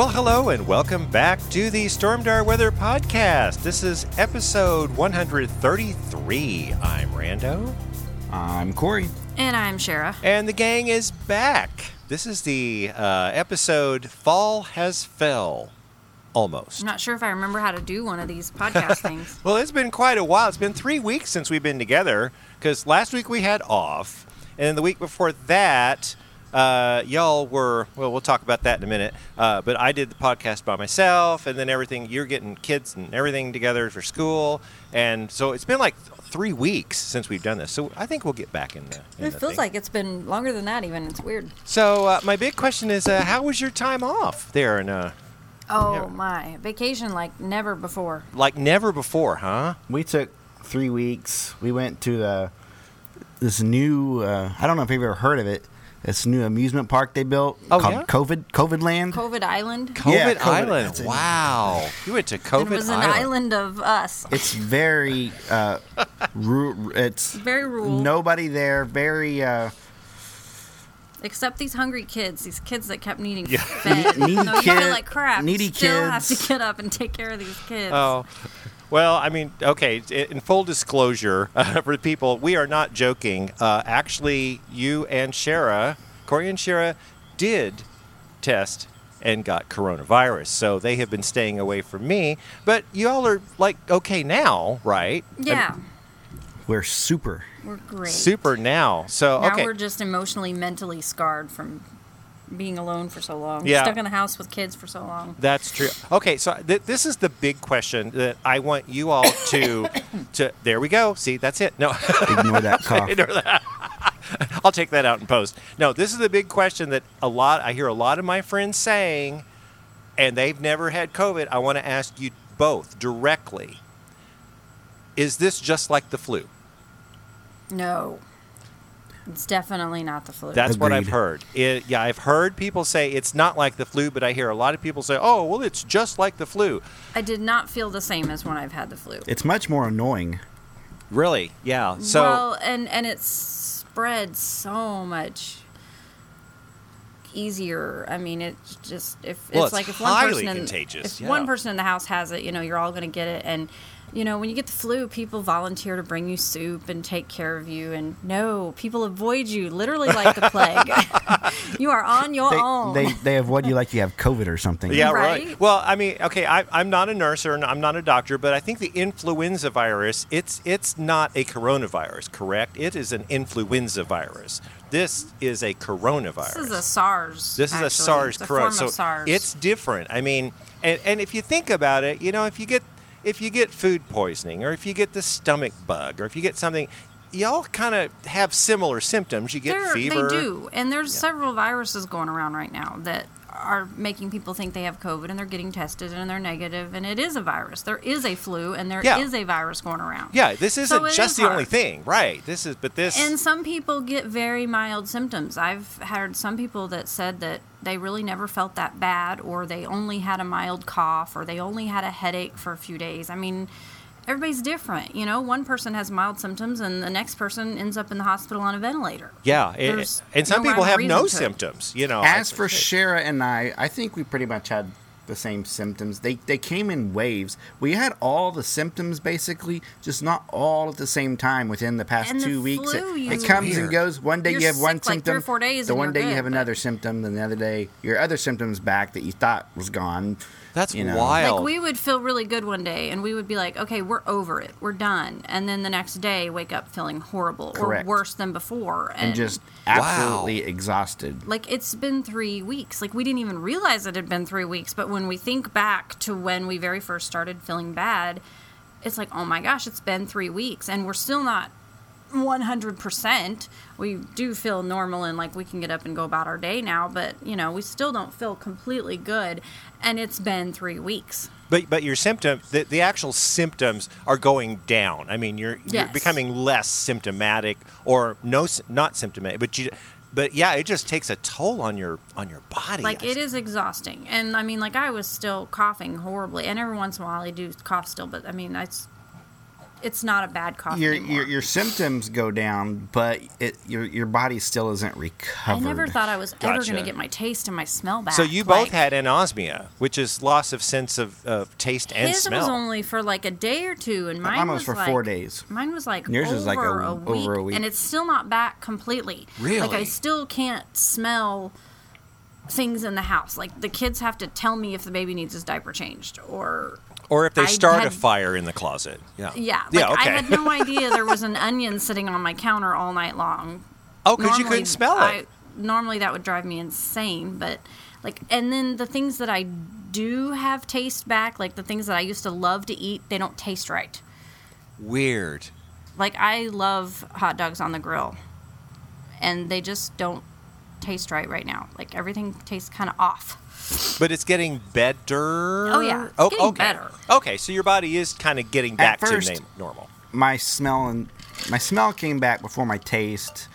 Well, hello and welcome back to the Stormdar Weather Podcast. This is episode 133. I'm Rando, I'm Corey. And I'm Shara. and the gang is back. This is the uh, episode Fall Has Fell. Almost. I'm not sure if I remember how to do one of these podcast things. Well, it's been quite a while. It's been three weeks since we've been together because last week we had off, and then the week before that, uh, y'all were. Well, we'll talk about that in a minute. Uh, but I did the podcast by myself, and then everything. You're getting kids and everything together for school, and so it's been like three weeks since we've done this. So I think we'll get back in there It the feels thing. like it's been longer than that, even. It's weird. So uh, my big question is, uh, how was your time off there? And uh, Oh, Yeah. my. Vacation like never before. like never before, huh? We took three weeks. We went to the this new. Uh, I don't know if you've ever heard of it. This new amusement park they built Oh, called yeah? COVID COVID Land. COVID Island. COVID, Yeah, COVID. Island. That's. Wow. You went to COVID and it was an Island. island of us. It's very. Uh, ru- it's Very rural. nobody there. Very. Uh, Except these hungry kids. These kids that kept needing Yeah. fed. Needy no, you kid- feel like crap. needy you still have to get up and take care of these kids. Oh, well, I mean, okay. In full disclosure uh, for people, we are not joking. Uh, actually, you and Shara, Corey and Shara, did test and got coronavirus, so they have been staying away from me. But you all are like okay now, right? Yeah. we're super. We're great. Super now. So Now okay. we're just emotionally, mentally scarred from being alone for so long. Yeah. Stuck in the house with kids for so long. That's true. Okay, so th- this is the big question that I want you all to to. There we go. See, that's it. No. Ignore that cough. Ignore that. I'll take that out in post. No, this is the big question that a lot I hear a lot of my friends saying, and they've never had COVID. I want to ask you both directly. Is this just like the flu? No. It's definitely not the flu. That's what I've heard. It, yeah, I've heard people say it's not like the flu, but I hear a lot of people say, "Oh, well, it's just like the flu." I did not feel the same as when I've had the flu. It's much more annoying. Really? Yeah. So well, and and it spreads so much easier. I mean, it's just if Well, it's, it's like if one highly person in, contagious, if yeah. one person in the house has it, you know, you're all going to get it and you know, when you get the flu, people volunteer to bring you soup and take care of you. And no, people avoid you literally like the plague. you are on your They, own. they they avoid you like you have COVID or something. Yeah, right. Right? Well, I mean, okay, I, I'm not a nurse or I'm not a doctor, but I think the influenza virus it's it's not a coronavirus, correct? It is an influenza virus. This is a coronavirus. this is a SARS. This is a. SARS It's a corona. form So SARS. it's different. I mean, and, and if you think about it, you know, if you get if you get food poisoning or if you get the stomach bug or if you get something, y'all kind of have similar symptoms. You get They're- fever. They do, and there's several viruses going around right now that are making people think they have COVID, and they're getting tested, and they're negative, and it is a virus. There is a flu, and there is Yeah. a virus going around. Yeah, this isn't So just is the only thing, right? This is, but this. And some people get very mild symptoms. I've heard some people that said that they really never felt that bad, or they only had a mild cough, or they only had a headache for a few days. I mean, everybody's different. You know, one person has mild symptoms, and the next person ends up in the hospital on a ventilator. Yeah, it- and some no people have no symptoms. You know, As for Shara and I, I think we pretty much had the same symptoms. They they came in waves. We had all the symptoms basically, just not all at the same time within the past And the two weeks. flu, it, it comes Weird. and goes. One day You're you have one sick, like, symptom. three or four days the one you're day you have but- another symptom, then the other day your other symptoms back that you thought was gone. That's you know. wild. Like we would feel really good one day, and we would be like, "Okay, we're over it, we're done," and then the next day wake up feeling horrible Correct. or worse than before, And just absolutely exhausted. like it's been three weeks. Like we didn't even realize it had been three weeks, but when we think back to when we very first started feeling bad, it's like, oh my gosh, it's been three weeks, and we're still not 100%. We do feel normal and like we can get up and go about our day now, but you know, we still don't feel completely good, and it's been three weeks. But but your symptom the, the actual symptoms are going down. I mean, you're you're Yes. becoming less symptomatic or no not symptomatic. But you but yeah, it just takes a toll on your on your body. Like it is exhausting, and I mean, like I was still coughing horribly, and every once in a while I do cough still, but I mean, it's it's not a bad cough Your, anymore. your your symptoms go down, but it your your body still isn't recovered. I never thought I was ever going to get my taste and my smell back. So you Like, both had anosmia, which is loss of sense of, of taste and his smell. His was only for like a day or two, and mine Mine was was for like, four days. Mine was like Yours over, is like a- a, week, over a week. and it's still not back completely. Really, Like I still can't smell things in the house. Like the kids have to tell me if the baby needs his diaper changed, or or if they I start a fire in the closet. Yeah. yeah, like yeah. Okay. I had no idea there was an onion sitting on my counter all night long. oh, because you couldn't smell it. I, normally that would drive me insane, but like, and then the things that I do have taste back, like the things that I used to love to eat, they don't taste right. Weird. Like I love hot dogs on the grill, and they just don't taste right right now. Like everything tastes kind of off. But it's getting better. Oh, yeah, it's Oh, getting okay. better. Okay, so your body is kind of getting back first- to na- normal. my smell and my smell came back before my taste,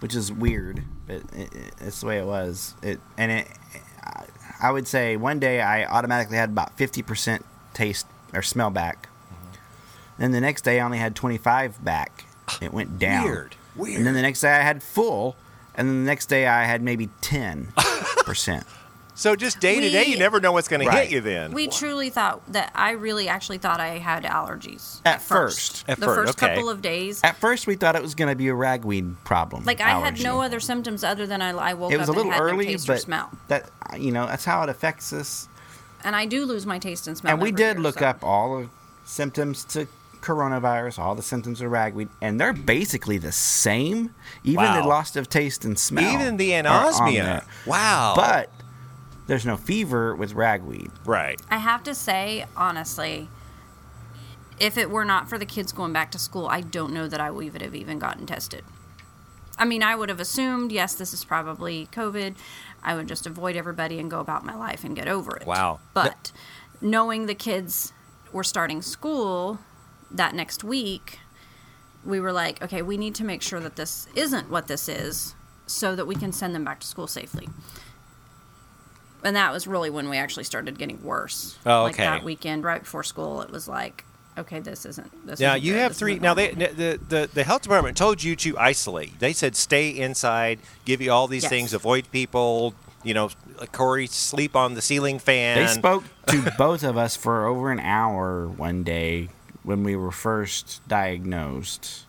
which is weird, but it, it, it's the way it was. It and it, I, I would say one day I automatically had about fifty percent taste or smell back. Mm-hmm. Then the next day I only had twenty five back. It went down. Weird. Weird. And then the next day I had full, and then the next day I had maybe ten percent. So just day to day, you never know what's going to hit you. Then We truly thought that I really actually thought I had allergies At first. At the first, first okay. couple of days. At first we thought it was going to be a ragweed problem. Like I had no other symptoms other than I, I woke It was up a little early, no but smell. that you know that's how it affects us. And I do lose my taste and smell. and we did year, look so- up all the symptoms to coronavirus, all the symptoms of ragweed, and they're basically the same. Even Wow. the loss of taste and smell. even the anosmia. Wow. But there's no fever with ragweed. right. I have to say, honestly, if it were not for the kids going back to school, I don't know that I would have even gotten tested. I mean, I would have assumed, yes, this is probably COVID. I would just avoid everybody and go about my life and get over it. Wow. But knowing the kids were starting school that next week, we were like, okay, we need to make sure that this isn't what this is so that we can send them back to school safely. And that was really when we actually started getting worse. Oh, Like okay. that weekend, right before school, it was like, okay, this isn't. This Now isn't you good, have this three. Now they the, the the health department told you to isolate. They said stay inside, give you all these Yes. things, avoid people. You know, like Corey sleep on the ceiling fan. They spoke to both of us for over an hour one day when we were first diagnosed.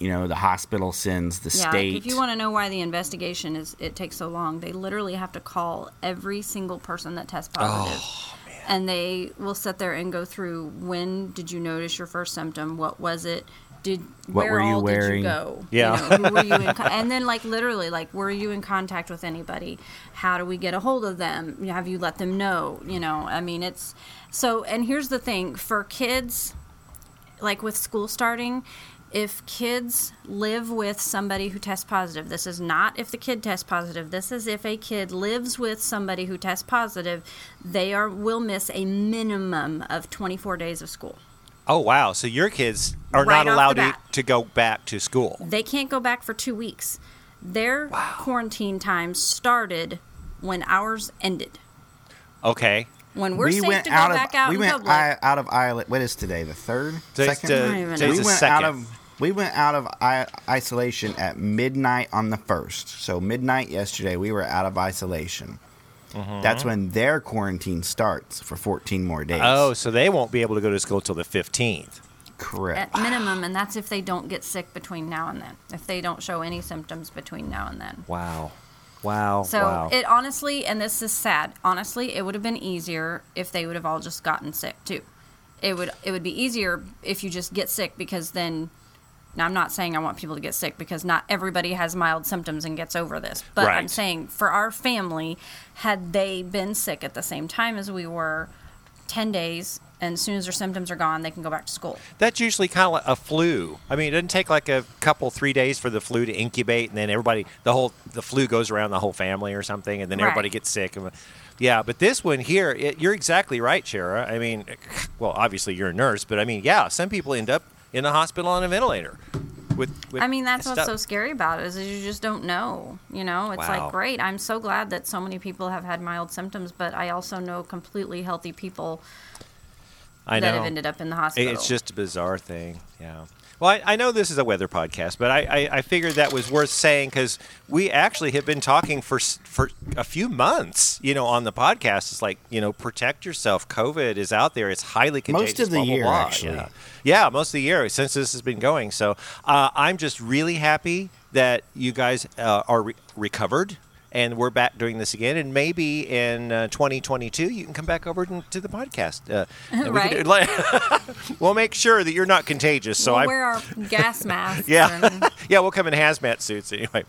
You know, the hospital sends the Yeah, state. if you want to know why the investigation is it takes so long, they literally have to call every single person that tests oh, positive. Oh, And they will sit there and go through when did you notice your first symptom? What was it? Did What where were you all did you go? Yeah. You know, who were you in co- and then like literally like were you in contact with anybody? How do we get a hold of them? Have you let them know? You know, I mean it's so and here's the thing for kids like with school starting, if kids live with somebody who tests positive, this is not if the kid tests positive. This is if a kid lives with somebody who tests positive, they are will miss a minimum of 24 days of school. Oh wow! So your kids are Right not allowed to, to go back to school. They can't go back for 2 weeks. Their quarantine time started when ours ended. Okay. When we're we safe went to go out back of out we in went public. I, out of island. What is today? The third, second. the- I even we the went second. out of we went out of I- isolation at midnight on the first. So midnight yesterday, we were out of isolation. Mm-hmm. that's when their quarantine starts for 14 more days. Oh, so they won't be able to go to school till the 15th. correct. At minimum, and that's if they don't get sick between now and then. If they don't show any symptoms between now and then. Wow. Wow. So wow. it honestly, and this is sad. Honestly, it would have been easier if they would have all just gotten sick too. It would it would be easier if you just get sick because then. Now I'm not saying I want people to get sick because not everybody has mild symptoms and gets over this. But I'm saying for our family, had they been sick at the same time as we were, ten days, and as soon as their symptoms are gone, they can go back to school. That's usually kind of like a flu. I mean, it doesn't take like a couple, three days for the flu to incubate, and then everybody, the whole, the flu goes around the whole family or something, and then everybody gets sick. And- Yeah, but this one here, it, you're exactly right, Shara. I mean, well, obviously you're a nurse, but I mean, yeah, some people end up in the hospital on a ventilator. With, with I mean, that's what's so scary about it is you just don't know. You know, it's Wow. like great. I'm so glad that so many people have had mild symptoms, but I also know completely healthy people I that know. have ended up in the hospital. It's just a bizarre thing. Yeah. Well, I, I know this is a weather podcast, but I, I, I figured that was worth saying because we actually have been talking for for a few months, you know, on the podcast. It's like you know, protect yourself. COVID is out there. It's highly contagious. Most of the blah, blah, year, blah. actually. Yeah. yeah, most of the year since this has been going. So uh, I'm just really happy that you guys uh, are re- recovered. And we're back doing this again, and maybe in uh, 2022 you can come back over to the podcast. Uh, and We we'll make sure that you're not contagious. So we'll I, wear our gas masks. yeah, and- yeah, we'll come in hazmat suits anyway.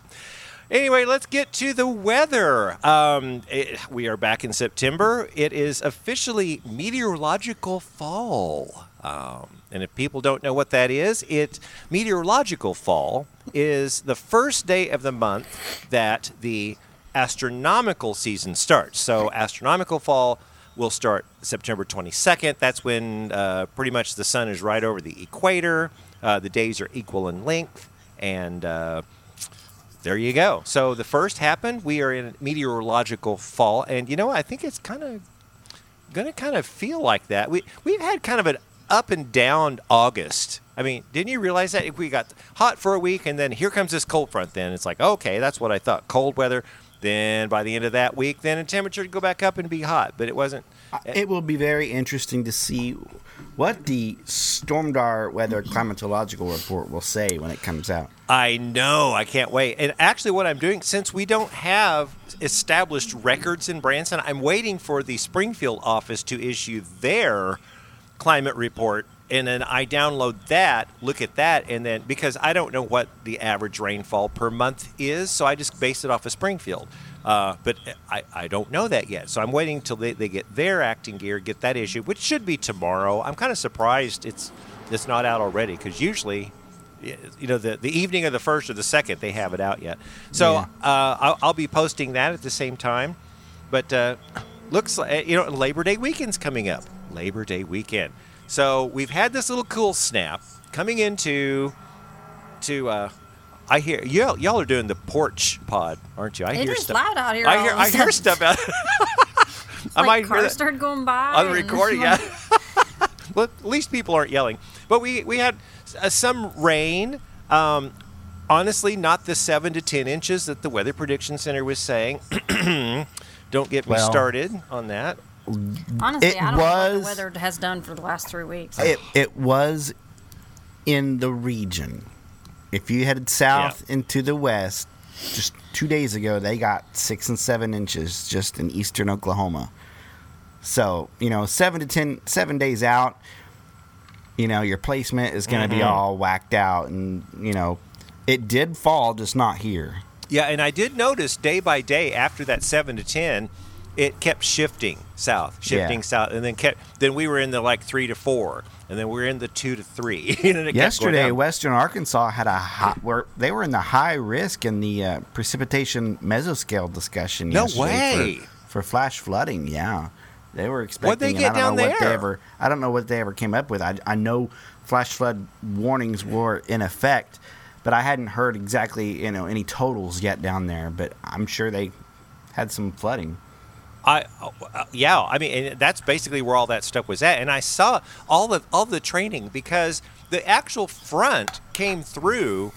Anyway, let's get to the weather. Um, it- we are back in September. It is officially meteorological fall. Um, and if people don't know what that is, it meteorological fall is the first day of the month that the astronomical season starts. So astronomical fall will start September 22nd. That's when uh, pretty much the sun is right over the equator. Uh, the days are equal in length, and uh, there you go. So the first happened. We are in meteorological fall, and you know I think it's kind of going to kind of feel like that. We we've had kind of an up and down August. I mean, didn't you realize that we got hot for a week and then here comes this cold front? Then it's like okay, that's what I thought. Cold weather. Then by the end of that week, then the temperature would go back up and be hot, but it wasn't. Uh, eh. It will be very interesting to see what the Stormdar Weather Climatological Report will say when it comes out. I know. I can't wait. And actually, what I'm doing, since we don't have established records in Branson, I'm waiting for the Springfield office to issue their climate report. And then I download that, look at that, and then because I don't know what the average rainfall per month is, so I just base it off of Springfield. Uh, but I, I don't know that yet. So I'm waiting until they, they get their acting gear, get that issue, which should be tomorrow. I'm kind of surprised it's it's not out already because usually you know the, the evening of the first or the second they have it out yet so Yeah. uh, I'll, I'll be posting that at the same time but uh, looks like you know labor day weekend's coming up labor day weekend so we've had this little cool snap coming into to uh, I hear y'all, y'all are doing the porch pod, aren't you? I It hear is stuff. loud out here I hear I hear sudden. stuff out. I like might hear cars that started going by on the recording. Yeah. well, at least people aren't yelling. But we we had uh, some rain. Um, honestly, not the seven to ten inches that the Weather Prediction Center was saying. Don't get me Well- started on that. Honestly, It I don't know what was- the weather has done for the last three weeks. It, it was in the region. If you headed south into the west, just two days ago, they got six and seven inches just in eastern Oklahoma. So, you know, seven to ten, seven days out, you know, your placement is going to be mm-hmm. all whacked out. And, you know, it did fall, just not here. Yeah, and I did notice day by day after that seven to ten, it kept shifting south, shifting Yeah. south, and then kept. Then we were in the like three to four, and then we were in the two to three. Yesterday. Western Arkansas had a hot. were they were in the high risk in the uh, precipitation mesoscale discussion. No way. For, for flash flooding. Yeah, they were expecting. What'd they get I don't down know what they there? ever. I don't know what they ever came up with. I, I know flash flood warnings were in effect, but I hadn't heard exactly you know any totals yet down there. But I'm sure they had some flooding. I yeah, I mean that's basically where all that stuff was at, and I saw all of all the training because the actual front came through.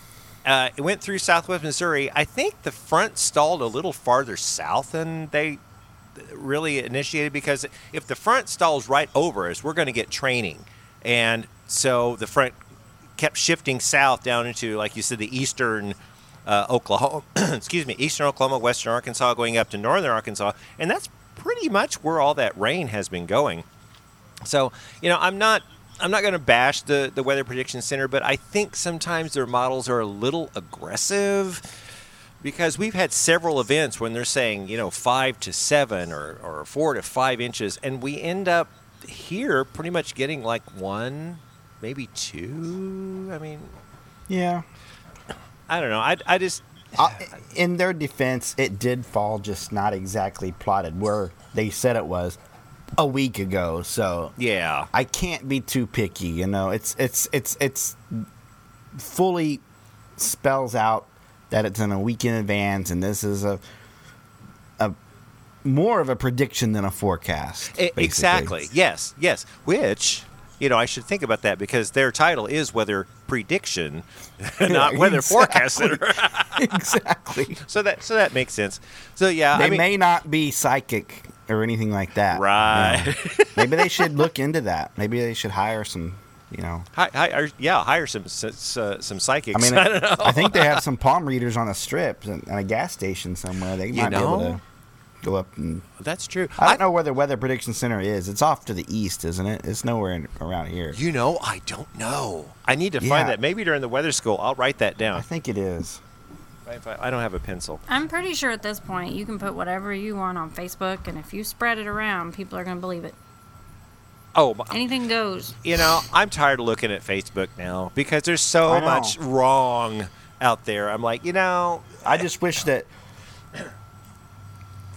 Uh, it went through Southwest Missouri. I think the front stalled a little farther south than they really initiated because if the front stalls right over us, we're going to get training, and so the front kept shifting south down into, like you said, the eastern uh, Oklahoma, excuse me, eastern Oklahoma, western Arkansas, going up to northern Arkansas, and that's pretty much where all that rain has been going. So, you know, I'm not I'm not going to bash the the Weather Prediction Center, but I think sometimes their models are a little aggressive because we've had several events when they're saying, you know, 5 to 7 or or 4 to 5 inches and we end up here pretty much getting like 1 maybe 2. I mean, Yeah. I don't know. I I just Uh, in their defense, it did fall just not exactly plotted where they said it was a week ago. So yeah. I can't be too picky. You know, it's it's it's it's fully spells out that it's in a week in advance, and this is a a more of a prediction than a forecast. Basically. Exactly. Yes. Yes. Which, you know, I should think about that because their title is weather prediction, not weather forecast center. exactly. so that so that makes sense. So yeah, They I mean, may not be psychic or anything like that. Right. No. Maybe they should look into that. Maybe they should hire some. You know, hi, hi, yeah, hire some uh, some psychics. I mean, I don't know. I think they have some palm readers on a strip and a gas station somewhere. They You might be able to go up and. That's true. I don't know where the Weather Prediction Center is. It's off to the east, isn't it? It's nowhere in, around here. You know, I don't know. I need to Yeah. find that. Maybe during the weather school, I'll write that down. I think it is. I, I don't have a pencil. I'm pretty sure at this point you can put whatever you want on Facebook, and if you spread it around, people are going to believe it. Oh, my- Anything goes. you know, I'm tired of looking at Facebook now because there's so much wrong out there. I'm like, you know, I just wish that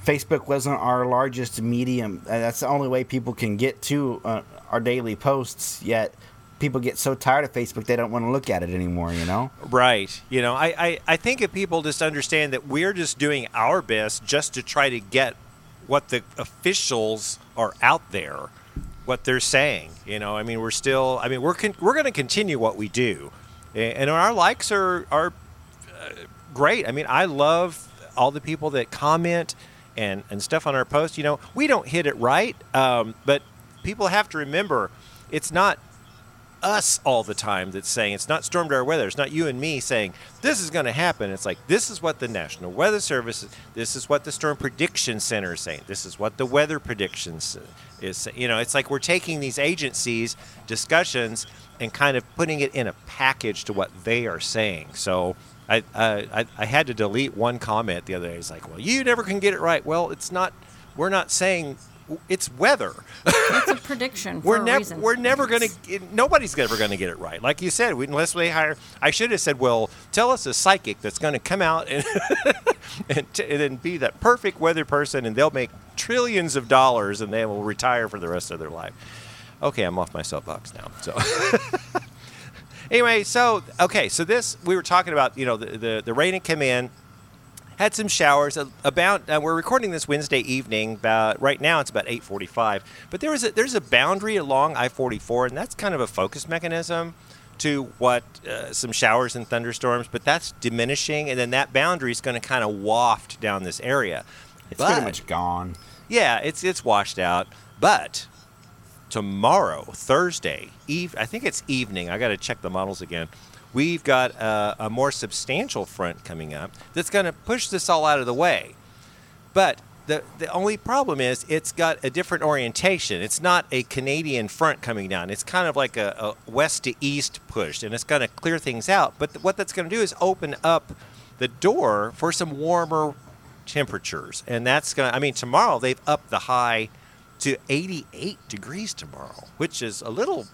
Facebook wasn't our largest medium. Uh, That's the only way people can get to uh, our daily posts. Yet people get so tired of Facebook they don't want to look at it anymore. You know. Right. You know, I, I, I think if people just understand that we're just doing our best just to try to get what the officials are out there, what they're saying. You know, I mean, we're still, I mean, we're con- we're going to continue what we do, and our likes are are uh, great. I mean, I love all the people that comment and and stuff on our posts. You know, we don't hit it right, um, but people have to remember it's not us all the time that's saying it's not Stormdar weather. It's not you and me saying this is going to happen. It's like this is what the National Weather Service, this is what the Storm Prediction Center is saying. This is what the Weather Predictions is. You know, it's like we're taking these agencies' discussions and kind of putting it in a package to what they are saying. So. I, uh, I I had to delete one comment the other day. It's like, well, you never can get it right. Well, it's not. We're not saying it's weather. It's a prediction we're never we're never going to nobody's ever going to get it right like you said we, unless we hire i should have said well tell us a psychic that's going to come out and and, t- and then be that perfect weather person and they'll make trillions of dollars and they will retire for the rest of their life okay i'm off my soapbox now so anyway so okay so this we were talking about you know the the, the rain had come in had some showers about uh, we're recording this wednesday evening about right now it's about 8.45 but there was a there's a boundary along i-44 and that's kind of a focus mechanism to what uh, some showers and thunderstorms but that's diminishing and then that boundary is going to kind of waft down this area It's But- pretty much gone. yeah, it's it's washed out. But tomorrow, Thursday, eve I think it's evening. I got to check the models again. We've got a, a more substantial front coming up that's going to push this all out of the way. But the the only problem is it's got a different orientation. It's not a Canadian front coming down. It's kind of like a, a west to east push, and it's going to clear things out. But th- what that's going to do is open up the door for some warmer temperatures, and that's going. to I mean, tomorrow they've upped the high to 88 degrees tomorrow, which is a little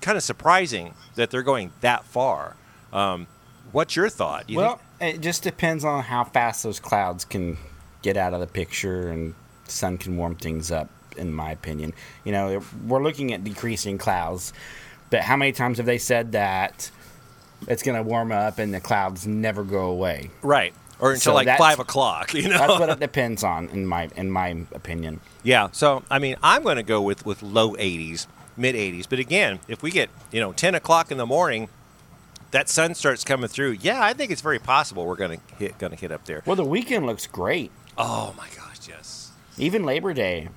kind of surprising that they're going that far. Um, what's your thought? You well, think- it just depends on how fast those clouds can get out of the picture and the sun can warm things up. In my opinion, you know, we're looking at decreasing clouds, but how many times have they said that it's going to warm up and the clouds never go away? right, or until So like five o'clock. You know, That's what it depends on, in my in my opinion. Yeah. So I mean, I'm going to go with with low 80s, mid 80s. But again, if we get you know 10 o'clock in the morning, that sun starts coming through. Yeah, I think it's very possible we're going to hit going to hit up there. Well, the weekend looks great. Oh my gosh, yes. even Labor Day.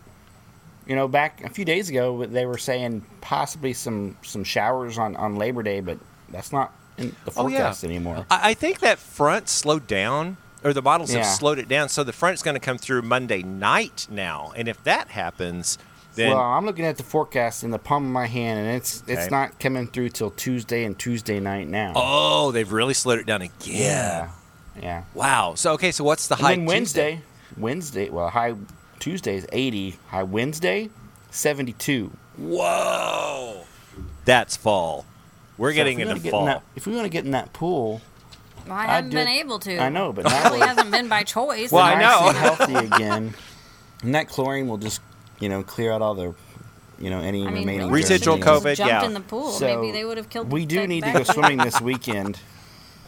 You know, back a few days ago, they were saying possibly some some showers on on Labor Day, but that's not in the Oh, yeah. forecast anymore. I, I think that front slowed down, or the models have slowed it down. So the front's going to come through Monday night now, and if that happens, then well, I'm looking at the forecast in the palm of my hand, and it's it's not coming through till Tuesday and Tuesday night now. oh, they've really slowed it down again. yeah, yeah. Wow. So okay, so what's the And high? then Wednesday, Wednesday, well, high Tuesday is 80. High Wednesday, 72. Whoa, that's fall. We're So getting if we into wanna get in fall. that- if we want to get in that pool, Well, I I haven't been did- able to. I know, but now Probably we're hasn't been by choice. Well, I know. nice and healthy again. And that chlorine will just, you know, clear out all the, you know, any I mean, remaining Residual if germs. they COVID, just jumped yeah. in the pool. So, Maybe they would have killed. We do big need to go swimming this weekend,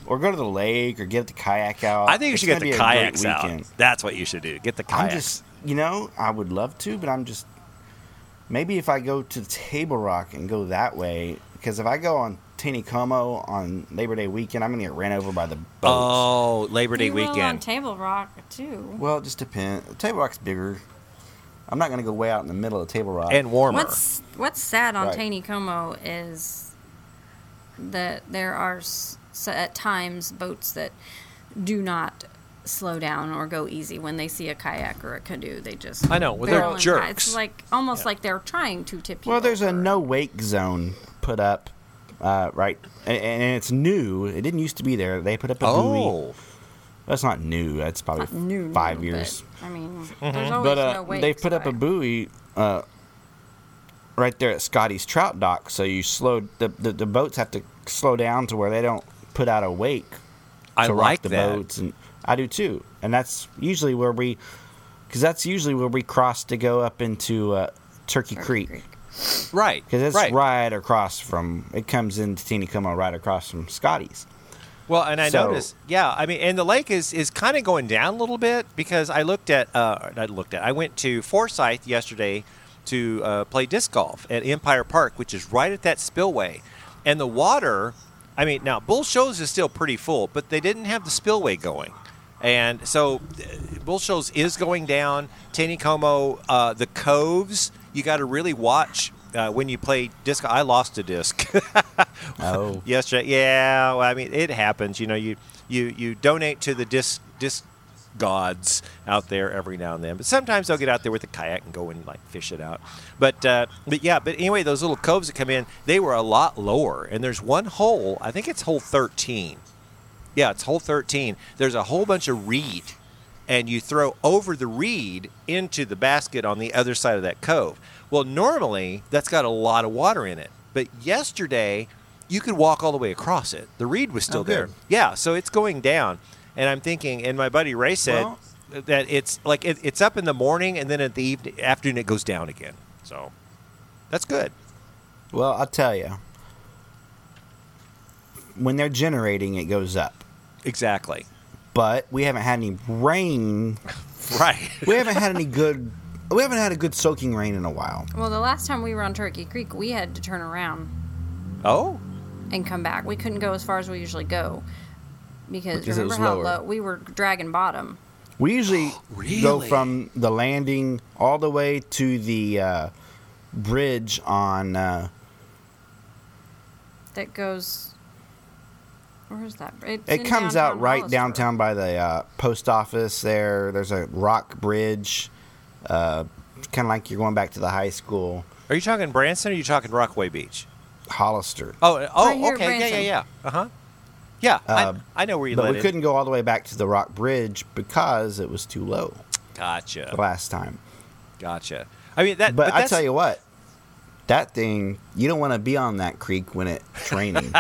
or go to the lake, or get the kayak out. I think you It's should get gonna the be a great kayaks out. That's what you should do. Get the kayak. I'm just, you know, I would love to, but I'm just maybe if I go to Table Rock and go that way, because if I go on Taneycomo on Labor Day weekend, I'm gonna get ran over by the boats. oh, Labor Day You will on. Table Rock too. Well, it just depends. Table Rock's bigger. I'm not gonna go way out in the middle of Table Rock. and warmer. What's What's sad on Right. Taneycomo is that there are s- s- at times boats that do not slow down or go easy when they see a kayak or a canoe. They just I know, well, they're barrel in. jerks. It's like almost like they're trying to tip you. well, there's a no wake zone put up, uh, right, and, and it's new. It didn't used to be there. They put up a buoy. oh, That's not new. That's probably Not new, five years. But, I mean, Mm-hmm. there's always but uh, no way. they put up a buoy uh, right there at Scotty's Trout Dock. So you slow the, the the boats have to slow down to where they don't put out a wake I to like the that. boats, and I do too. And that's usually where we, because that's usually where we cross to go up into uh, Turkey, Creek. Right. Because it's right. right. across from. It comes into Taneycomo right across from Scotty's. Well, and I So- noticed, yeah, I mean, and the lake is is kind of going down a little bit because I looked at, uh, I looked at, I went to Forsyth yesterday to uh, play disc golf at Empire Park, which is right at that spillway, and the water. I mean, now Bull Shoals is still pretty full, but they didn't have the spillway going. And so, uh, Bull Shoals is going down. Taneycomo, uh, the coves, you got to really watch uh, when you play disc. I lost a disc. Oh. yesterday. Yeah, well, I mean, it happens. You know, you you you donate to the disc disc gods out there every now and then, but sometimes they'll get out there with a kayak and go and like fish it out. But uh, but yeah, but anyway, those little coves that come in, they were a lot lower. And there's one hole. I think it's hole 13. Yeah, it's hole 13. There's a whole bunch of reed, and you throw over the reed into the basket on the other side of that cove. Well, normally that's got a lot of water in it, but yesterday you could walk all the way across it. The reed was still Oh, there. Yeah, so it's going down, and I'm thinking, and my buddy Ray said Well- that it's like it, it's up in the morning, and then at the evening, afternoon it goes down again. So that's good. Well, I'll tell you. When they're generating, it goes up. Exactly. But we haven't had any rain. Right. We haven't had any good. We haven't had a good soaking rain in a while. Well, the last time we were on Turkey Creek, we had to turn around oh. and come back. We couldn't go as far as we usually go because, Because it remember was how low we were dragging bottom. We usually go Really? from the landing all the way to the uh, bridge on. Uh, That goes. Where's that? It's it comes out right Hollister. downtown by the uh, post office. There, there's a rock bridge, uh, kind of like you're going back to the high school. Are you talking Branson or are you talking Rockaway Beach? Hollister. Oh, oh, Right here at okay, yeah, yeah, yeah. Uh huh. Yeah, Uh, I, I know where you But we it. couldn't go all the way back to the rock bridge because it was too low the Gotcha, last time. gotcha. I mean that, But, but, I tell you what, that thing you don't want to be on that creek when it's raining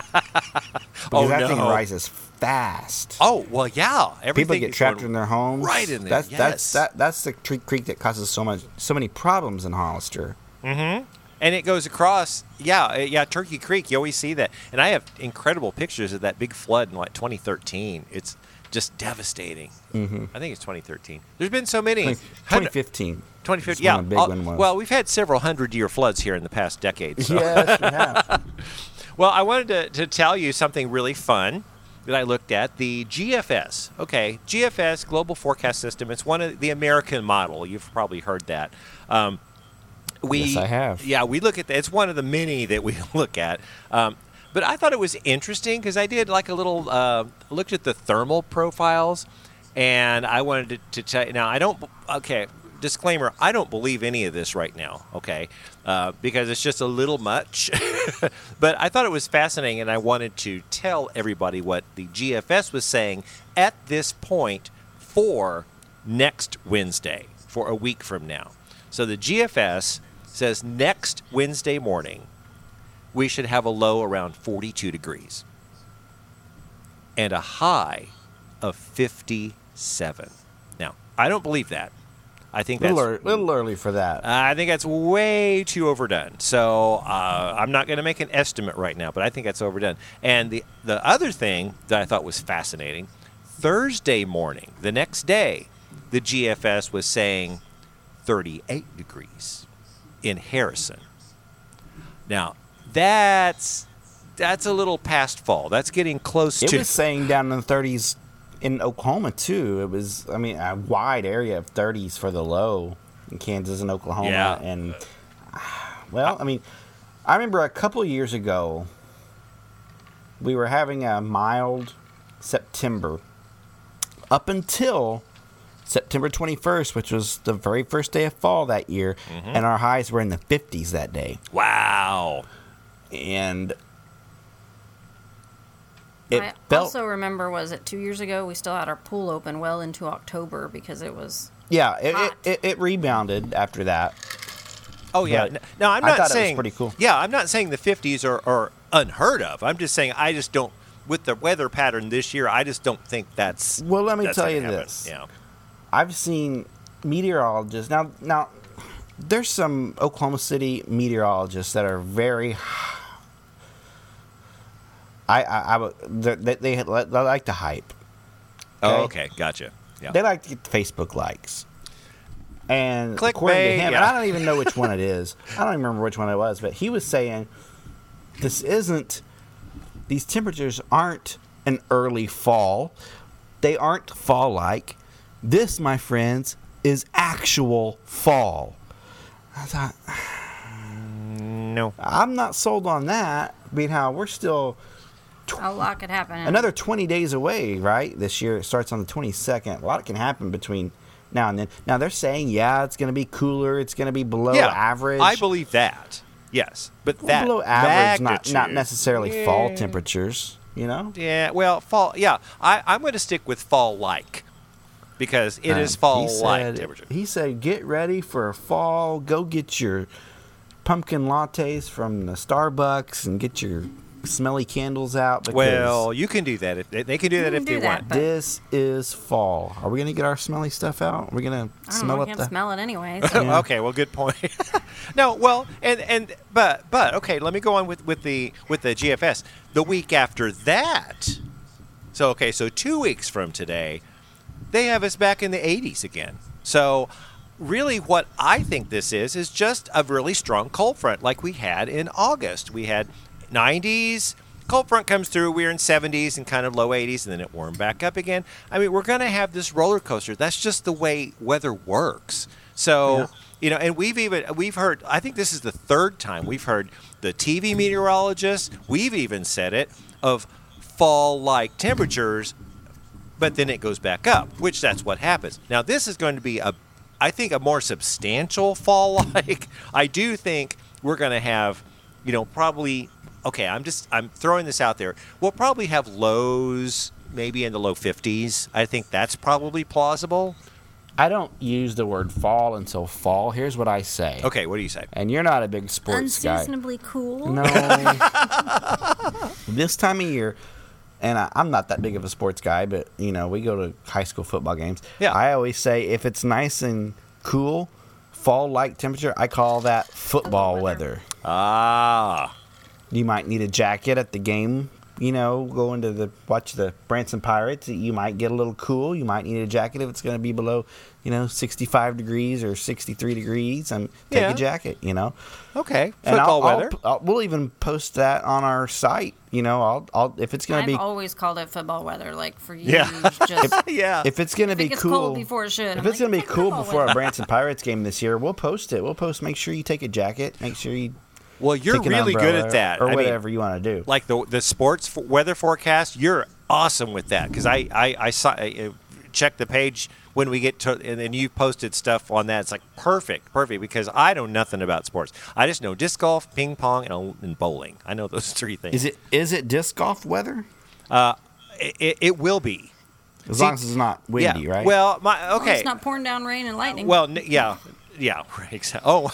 because Oh, that thing no. rises fast. Oh well, yeah. Everything People get trapped in their homes. right in there, That's yes. that's that, that's the creek that causes so much so many problems in Hollister. Mm-hmm. and it goes across. Yeah, uh, yeah. Turkey Creek. You always see that, and I have incredible pictures of that big flood in like 2013. It's just devastating. Mm-hmm. I think it's 2013. There's been so many. 20, 2015. 2015. Yeah. when big all- one was. Well, we've had several hundred year floods here in the past decade. So. yes, we have. Well, I wanted to, to tell you something really fun. that I looked at the GFS. Okay, GFS Global Forecast System. It's one of the American model. You've probably heard that. Um, we, Yes, I have. Yeah, we look at that. It's one of the many that we look at. Um, but I thought it was interesting because I did like a little uh, looked at the thermal profiles, and I wanted to, to tell you. Now I don't. Okay, disclaimer: I don't believe any of this right now. Okay, uh, because it's just a little much. but I thought it was fascinating, and I wanted to tell everybody what the GFS was saying at this point for next Wednesday, for a week from now. So the GFS says next Wednesday morning we should have a low around 42 degrees and a high of 57. Now, I don't believe that. I think that's little, little early for that. I think that's way too overdone. So uh, I'm not going to make an estimate right now, but I think that's overdone. And the the other thing that I thought was fascinating, Thursday morning, the next day, the GFS was saying 38 degrees in Harrison. Now that's that's a little past fall. That's getting close it to. was saying down in the 30s in Oklahoma too. It was, I mean, a wide area of 30s for the low in Kansas and Oklahoma. Yeah. And well, I mean, I remember a couple years ago we were having a mild September up until September 21st, which was the very first day of fall that year, Mm-hmm. and our highs were in the 50s that day. wow. And it I felt also remember was it two years ago we still had our pool open well into October because it was Yeah, it, it, hot. it, it rebounded after that. Oh yeah. But No, I'm I not thought it was saying pretty cool. Yeah, I'm not saying the 50s are, are unheard of. I'm just saying I just don't with the weather pattern this year. I just don't think that's. Well, let me tell you happen. this. Yeah. I've seen meteorologists now. Now, there's some Oklahoma City meteorologists that are very. I I, I would- they, they, they like to hype. Oh, Okay. okay, gotcha. Yeah. They like to get Facebook likes. And according to him, and. I don't even know which one it is. I don't even remember which one it was, but he was saying this isn't. These temperatures aren't an early fall. They aren't fall like. This, my friends, is actual fall. I thought no. I'm not sold on that. Being how we're still a lot could happen. another 20 days away, right? This year it starts on the 22nd. A lot can happen between now and then. Now they're saying, yeah, it's going to be cooler. It's going to be below yeah, average. I believe that. Yes, but Well, that below average, not magnitude- not necessarily fall temperatures. You know, Yeah, well, fall. Yeah, I, I'm going to stick with fall like because it is Um, fall he like said- temperature. He said, get ready for fall. Go get your pumpkin lattes from the Starbucks and get your smelly candles out. Because Well, you can do that if they, they can do that can if do they that, want. this is fall. Are we going to get our smelly stuff out? Are we going to I don't smell know. I can't the? smell it anyway. So. Yeah. okay, well, good point. no, well, and and but but okay, let me go on with with the with the GFS. The week after that, so okay, so two weeks from today, they have us back in the 80s again. So really, what I think this is is just a really strong cold front, like we had in August. We had 90s. Cold front comes through. We're in 70s and kind of low 80s, and then it warmed back up again. I mean, we're going to have this roller coaster. That's just the way weather works. So Yeah. you know, and we've even we've heard. I think this is the third time we've heard the TV meteorologists. We've even said it of fall-like temperatures, but then it goes back up, which that's what happens. Now this is going to be a, I think, a more substantial fall-like. I do think we're going to have, you know, probably. Okay, I'm just I'm throwing this out there. We'll probably have lows maybe in the low 50s. I think that's probably plausible. I don't use the word fall until fall. Here's what I say. Okay, what do you say? And you're not a big sports guy. Unseasonably cool. No. this time of year, and I, I'm not that big of a sports guy, but you know, we go to high school football games. Yeah. I always say if it's nice and cool, fall-like temperature, I call that football weather. weather. Ah. You might need a jacket at the game you know, going to the watch the Branson Pirates, you might get a little cool. You might need a jacket if it's going to be below, you know, 65 degrees or 63 degrees. And take Yeah. a jacket, you know. Okay, And football I'll, weather. I'll, I'll, we'll even post that on our site. You know, I'll, I'll if it's going I've to be always called it football weather, like for years. Yeah. Just yeah. if it's going to be cool cold before it should. If I'm it's like, gonna be cool football before a. Branson Pirates game this year, we'll post it. We'll post. Make sure you take a jacket. Make sure you well, you're really good at that. or I mean, whatever you want to do. like the the sports f- weather forecast, you're awesome with that because I I, I saw I, uh, check the page when we get to and then you posted stuff on that. It's like perfect, perfect because I know nothing about sports. I just know disc golf, ping pong, and, and bowling. I know those three things. Is it is it disc golf weather? It, it, it will be. As See- long as it's not windy, yeah. right? Well, my Well, okay. It's not pouring down rain and lightning. Well, n- yeah, yeah. right, exa- Oh,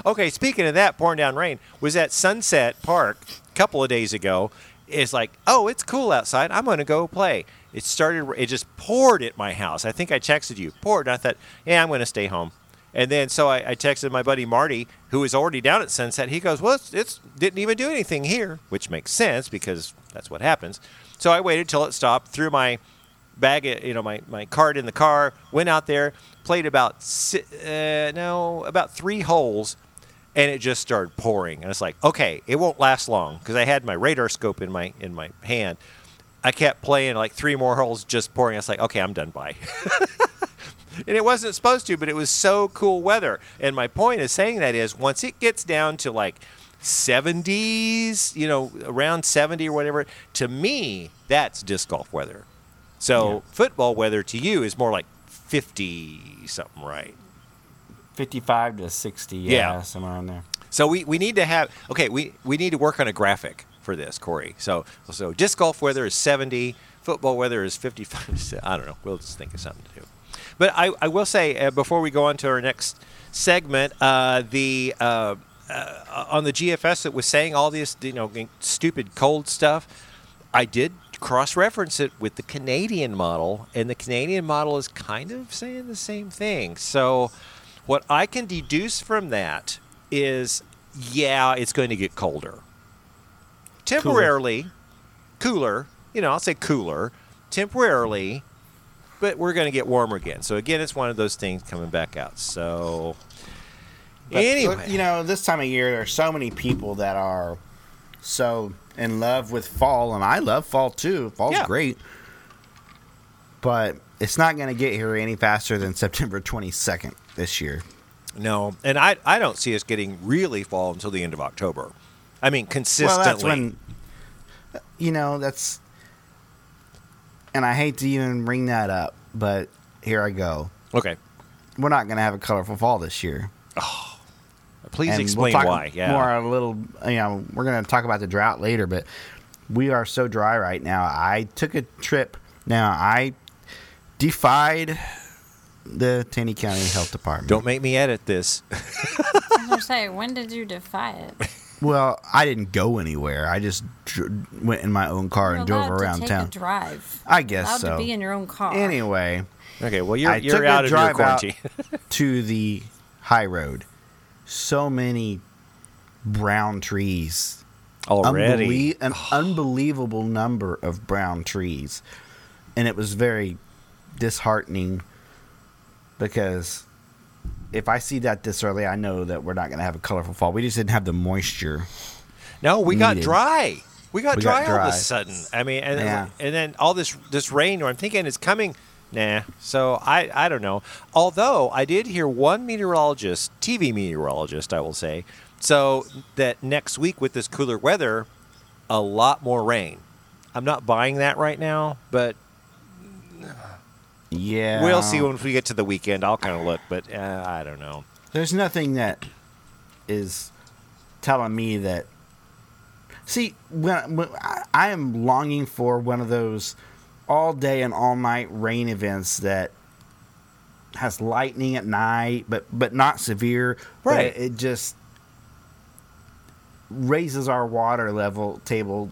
okay. Speaking of that, pouring down rain was at Sunset Park a couple of days ago. It's like, oh, it's cool outside. I'm going to go play. It started. It just poured at my house. I think I texted you. Poured. And I thought, yeah, I'm going to stay home. And then so I, I texted my buddy Marty, who was already down at Sunset. He goes, well, it's, it's didn't even do anything here, which makes sense because that's what happens. So I waited till it stopped, threw my bag, you know, my, my card in the car, went out there, played about uh, no about three holes, and it just started pouring. And it's like, okay, it won't last long because I had my radar scope in my in my hand. I kept playing like three more holes, just pouring. I was like, okay, I'm done. Bye. and it wasn't supposed to, but it was so cool weather. And my point is saying that is once it gets down to like 70s, you know, around 70 or whatever, to me, that's disc golf weather. So Yeah. football weather to you is more like 50 something, right? fifty-five to sixty, yeah, Yeah. somewhere in there. So we, we need to have okay we, we need to work on a graphic for this Corey. So so disc golf weather is 70, football weather is 55. I don't know. We'll just think of something to do. But I, I will say uh, before we go on to our next segment, uh, the uh, uh, on the GFS that was saying all this you know stupid cold stuff, I did cross reference it with the Canadian model, and the Canadian model is kind of saying the same thing. So what I can deduce from that is yeah, it's going to get colder. Temporarily cooler, you know, I'll say cooler, temporarily, but we're going to get warmer again. So again, it's one of those things coming back out. So But, anyway, you know, this time of year, there are so many people that are so in love with fall, and I love fall too. Fall's Yeah. great, but it's not going to get here any faster than September 22nd this year. no, and I I don't see us getting really fall until the end of October. I mean, consistently. Well, that's when you know that's, and I hate to even bring that up, but here I go. okay, We're not going to have a colorful fall this year. Oh. Please And explain we'll talk why. Yeah. More a little, you know, we're going to talk about the drought later, but we are so dry right now. I took a trip. Now I defied the Taney County Health Department. Don't make me edit this. I was say, when did you defy it? Well, I didn't go anywhere. I just dr- went in my own car You're and drove allowed to around take town. A drive. I guess allowed so. to be in your own car. Anyway, Okay, well you're I you're took a out of your drive out- quarantine. to the high road. So many brown trees. Already. Unbelie- an unbelievable number of brown trees. And it was very disheartening because if I see that this early, I know that we're not going to have a colorful fall. We just didn't have the moisture. No, we got dry. We got We dry, got all of a sudden. I mean, and Yeah. and then all this this rain. Or I'm thinking it's coming. Nah. So I I don't know. Although I did hear one meteorologist, TV meteorologist, I will say, so that next week with this cooler weather, a lot more rain. I'm not buying that right now, but Yeah. we'll see when we get to the weekend. I'll kind of look, but uh, I don't know. There's nothing that is telling me that. See, when, when I, I am longing for one of those all day and all night rain events that has lightning at night, but but not severe. but Right. it, it just raises our water level table.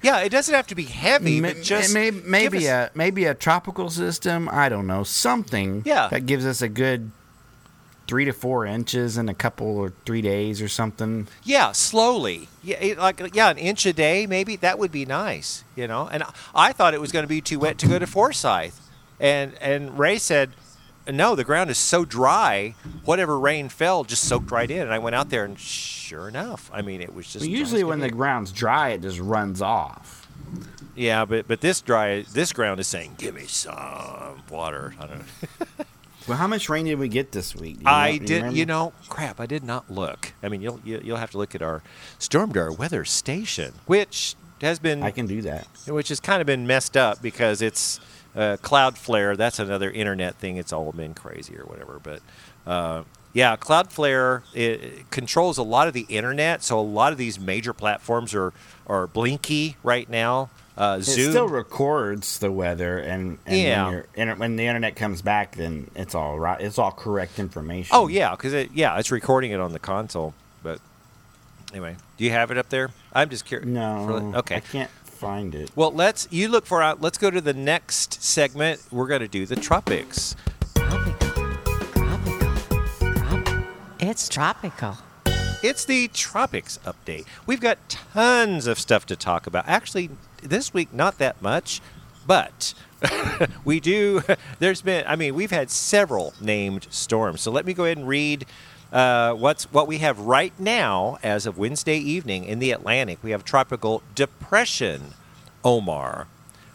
Yeah, it doesn't have to be heavy, Ma- but just may- maybe us- a maybe a tropical system. I don't know something. Yeah. that gives us a good three to four inches in a couple or three days or something. Yeah, slowly. Yeah, it, like yeah, an inch a day maybe. That would be nice, you know. And I thought it was going to be too wet to go to Forsyth, and and Ray said, no, the ground is so dry. Whatever rain fell just soaked right in. And I went out there, and sure enough, I mean, it was just. Well, usually when the ground's dry, it just runs off. yeah, but but this dry this ground is saying, give me some water. I don't know. Well, how much rain did we get this week? Know- I do did, remember? you know, crap. I did not look. I mean, you'll you- you'll have to look at our Stormdar weather station, which has been I can do that. which has kind of been messed up because it's uh, Cloudflare. That's another internet thing. It's all been crazy or whatever. But uh, yeah, Cloudflare it, it controls a lot of the internet. So a lot of these major platforms are are blinky right now. Uh, It Zoom. still records the weather, and, and Yeah. when, your inter- when the internet comes back, then it's all right. It's all correct information. oh yeah, because it, yeah, it's recording it on the console. But anyway, do you have it up there? I'm just curious. no, Okay. I can't find it. Well, let's you look for out. Let's go to the next segment. We're going to do the tropics. Tropical. Tropical. Trop- It's tropical. It's the tropics update. We've got tons of stuff to talk about. Actually, this week not that much, but we do. There's been. I mean, we've had several named storms. So let me go ahead and read. Uh, what's what we have right now as of Wednesday evening in the Atlantic? We have tropical depression Omar,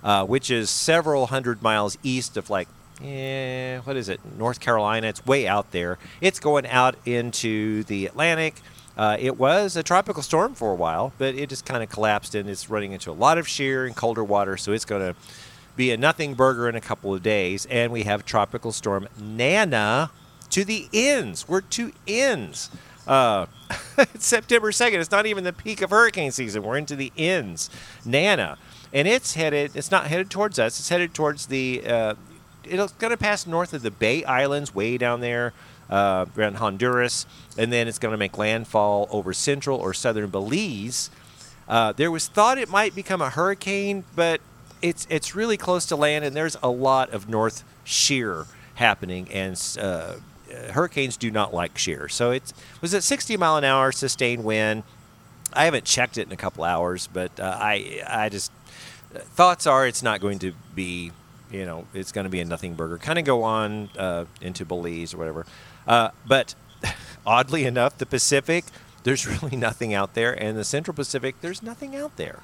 uh, which is several hundred miles east of like, eh, what is it, North Carolina? It's way out there. It's going out into the Atlantic. Uh, it was a tropical storm for a while, but it just kind of collapsed and it's running into a lot of shear and colder water, so it's going to be a nothing burger in a couple of days. And we have tropical storm Nana to the ends. We're to ends. Uh, it's September 2nd. It's not even the peak of hurricane season. We're into the ends. Nana. And it's headed, it's not headed towards us. It's headed towards the, uh, it's going to pass north of the Bay Islands, way down there uh, around Honduras. And then it's going to make landfall over central or southern Belize. Uh, there was thought it might become a hurricane, but it's it's really close to land, and there's a lot of north shear happening, and uh, hurricanes do not like shear. So it's was at 60 mile an hour sustained wind. I haven't checked it in a couple hours, but uh, I I just thoughts are it's not going to be you know it's going to be a nothing burger. Kind of go on uh, into Belize or whatever, uh, but oddly enough, the Pacific there's really nothing out there, and the Central Pacific there's nothing out there.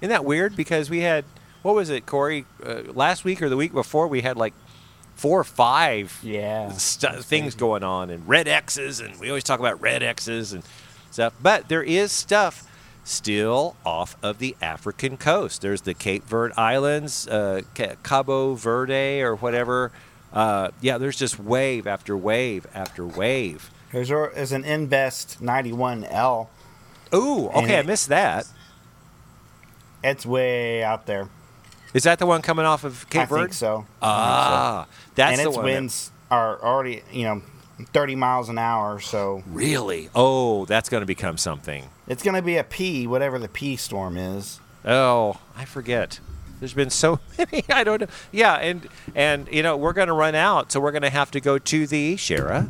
Isn't that weird? Because we had what was it, Corey? Uh, last week or the week before, we had like four or five Yeah, that's things going on and red X's, and we always talk about red X's and stuff. But there is stuff still off of the African coast. There's the Cape Verde Islands, uh, Cabo Verde, or whatever. Uh, yeah, there's just wave after wave after wave. There's, there's an Invest 91L. Ooh, okay, I missed that. It's way out there. Is that the one coming off of Cape I Verde? think so. I think so. Ah, that's and the its one. that- winds are already, you know, 30 miles an hour. So Really? Oh, that's going to become something. it's going to be a P, whatever the P storm is. Oh, I forget. There's been so many. I don't know. Yeah, and and you know we're going to run out, so we're going to have to go to the Shara.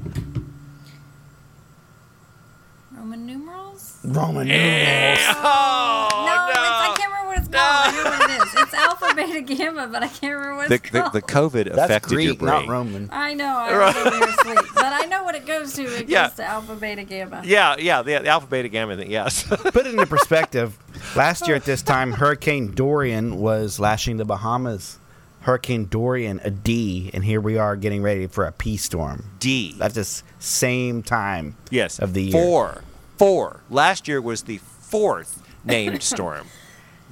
Roman numerals? Roman numerals. Oh no, It's, I can't remember what it's called. I know what it is. It's alpha, beta, gamma, but I can't remember what The, it's the called. the COVID That's affected your Greek, brain. not Roman. I know. I was over here asleep, but I know what it goes to. It Yeah. goes to alpha, beta, gamma. Yeah, yeah, the, the alpha, beta, gamma thing. Yes. Put it into perspective. Last year at this time, Hurricane Dorian was lashing the Bahamas. Hurricane Dorian, a D, and here we are getting ready for a P storm. D. That's the same time yes. of the year. Four. Four. Last year was the fourth named storm.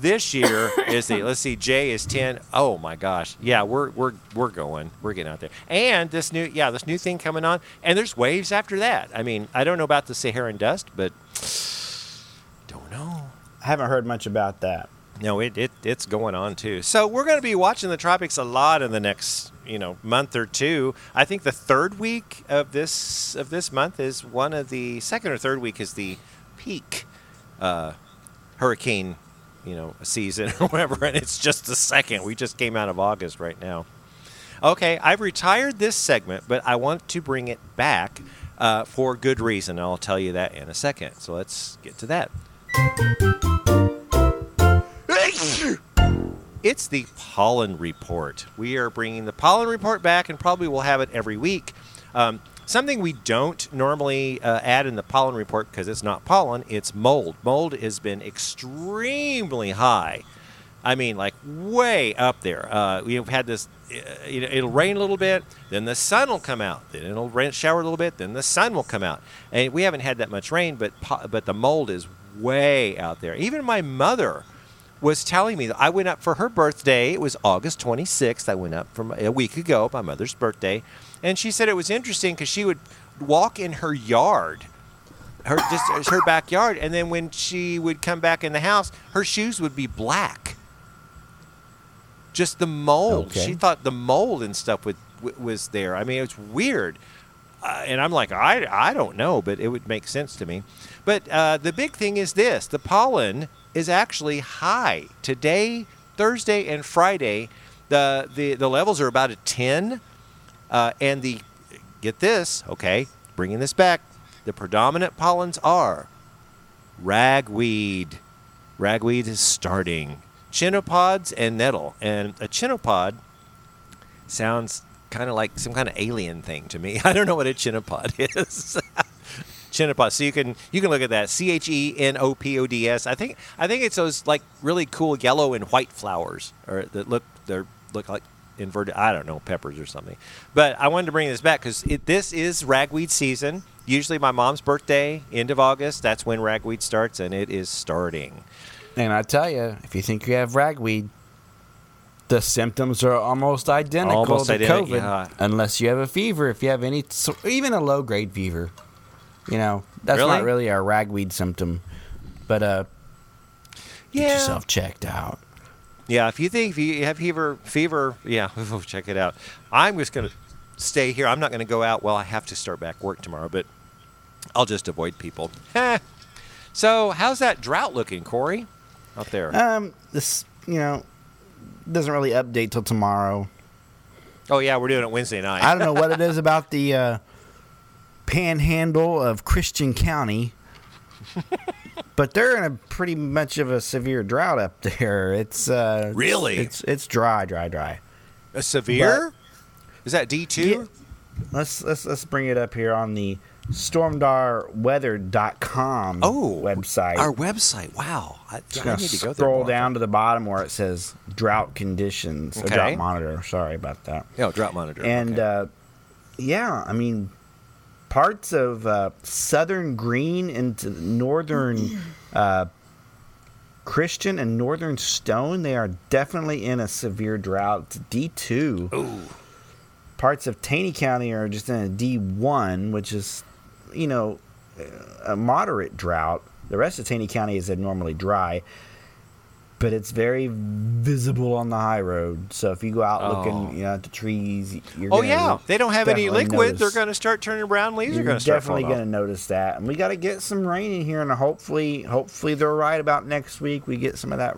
This year is the let's see, J is ten. Oh my gosh. Yeah, we're we're we're going. We're getting out there. And this new yeah, this new thing coming on. And there's waves after that. I mean, I don't know about the Saharan dust, but don't know. I haven't heard much about that. No, it, it it's going on too. So we're going to be watching the tropics a lot in the next you know month or two. I think the third week of this of this month is one of the second or third week is the peak uh, hurricane you know a season or whatever, and it's just the second. We just came out of August right now. Okay, I've retired this segment, but I want to bring it back uh, for good reason. I'll tell you that in a second. So let's get to that. It's the pollen report. We are bringing the pollen report back, and probably we'll have it every week. Um, something we don't normally uh, add in the pollen report because it's not pollen, it's mold. Mold has been extremely high. I mean, like way up there. Uh, we've had this. Uh, you know, it'll rain a little bit, then the sun will come out. Then it'll rain, shower a little bit, then the sun will come out. And we haven't had that much rain, but but the mold is way out there. Even my mother was telling me that I went up for her birthday. It was August 26th. I went up from a week ago, my mother's birthday, and she said it was interesting because she would walk in her yard, her just her backyard, and then when she would come back in the house, her shoes would be black. Just the mold. Okay. She thought the mold and stuff would, w- was there. I mean, it's weird. Uh, and I'm like, I, I don't know, but it would make sense to me. But uh, the big thing is this the pollen is actually high. Today, Thursday, and Friday, the, the, the levels are about a 10. Uh, and the, get this, okay, bringing this back, the predominant pollens are ragweed. Ragweed is starting. Chenopods and nettle. And a chenopod sounds kind of like some kind of alien thing to me. I don't know what a chenopod is. chenopod. So you can you can look at that. C H E N O P O D S. I think I think it's those like really cool yellow and white flowers, or that look they look like inverted. I don't know peppers or something. But I wanted to bring this back because this is ragweed season. Usually my mom's birthday, end of August. That's when ragweed starts, and it is starting. And I tell you, if you think you have ragweed, the symptoms are almost identical Almost to COVID, yeah. unless you have a fever. If you have any, even a low grade fever, you know that's Really? not really a ragweed symptom. But uh, get Yeah. yourself checked out. Yeah, if you think if you have fever, fever, yeah, check it out. I'm just gonna stay here. I'm not gonna go out. Well, I have to start back work tomorrow, but I'll just avoid people. So, how's that drought looking, Corey? Out there? Um, this you know doesn't really update till tomorrow. oh yeah, we're doing it Wednesday night. I don't know what it is about the uh, panhandle of Christian County, but they're in a pretty much of a severe drought up there. It's uh, Really? it's it's dry, dry, dry. A severe? Is that D two? Let's let's let's bring it up here on the stormdarweather.com Oh, website. Our website. Wow, I, Just I need to go there. scroll down to the bottom where it says drought conditions, a Okay. drought monitor. Sorry about that. Yeah, drought monitor. And okay. uh, yeah, I mean, parts of uh, southern Greene into northern uh, Christian and northern Stone, they are definitely in a severe drought. It's D2. Ooh. Parts of Taney County are just in a D1, which is, you know, a moderate drought. The rest of Taney County is abnormally dry, but it's very visible on the high road. So if you go out Oh. looking you know, at the trees, you're Oh yeah, they don't have any liquid. notice- They're going to start turning brown. Leaves are You're going to start definitely going to notice that, and we got to get some rain in here, and hopefully, hopefully they're right about next week. We get some of that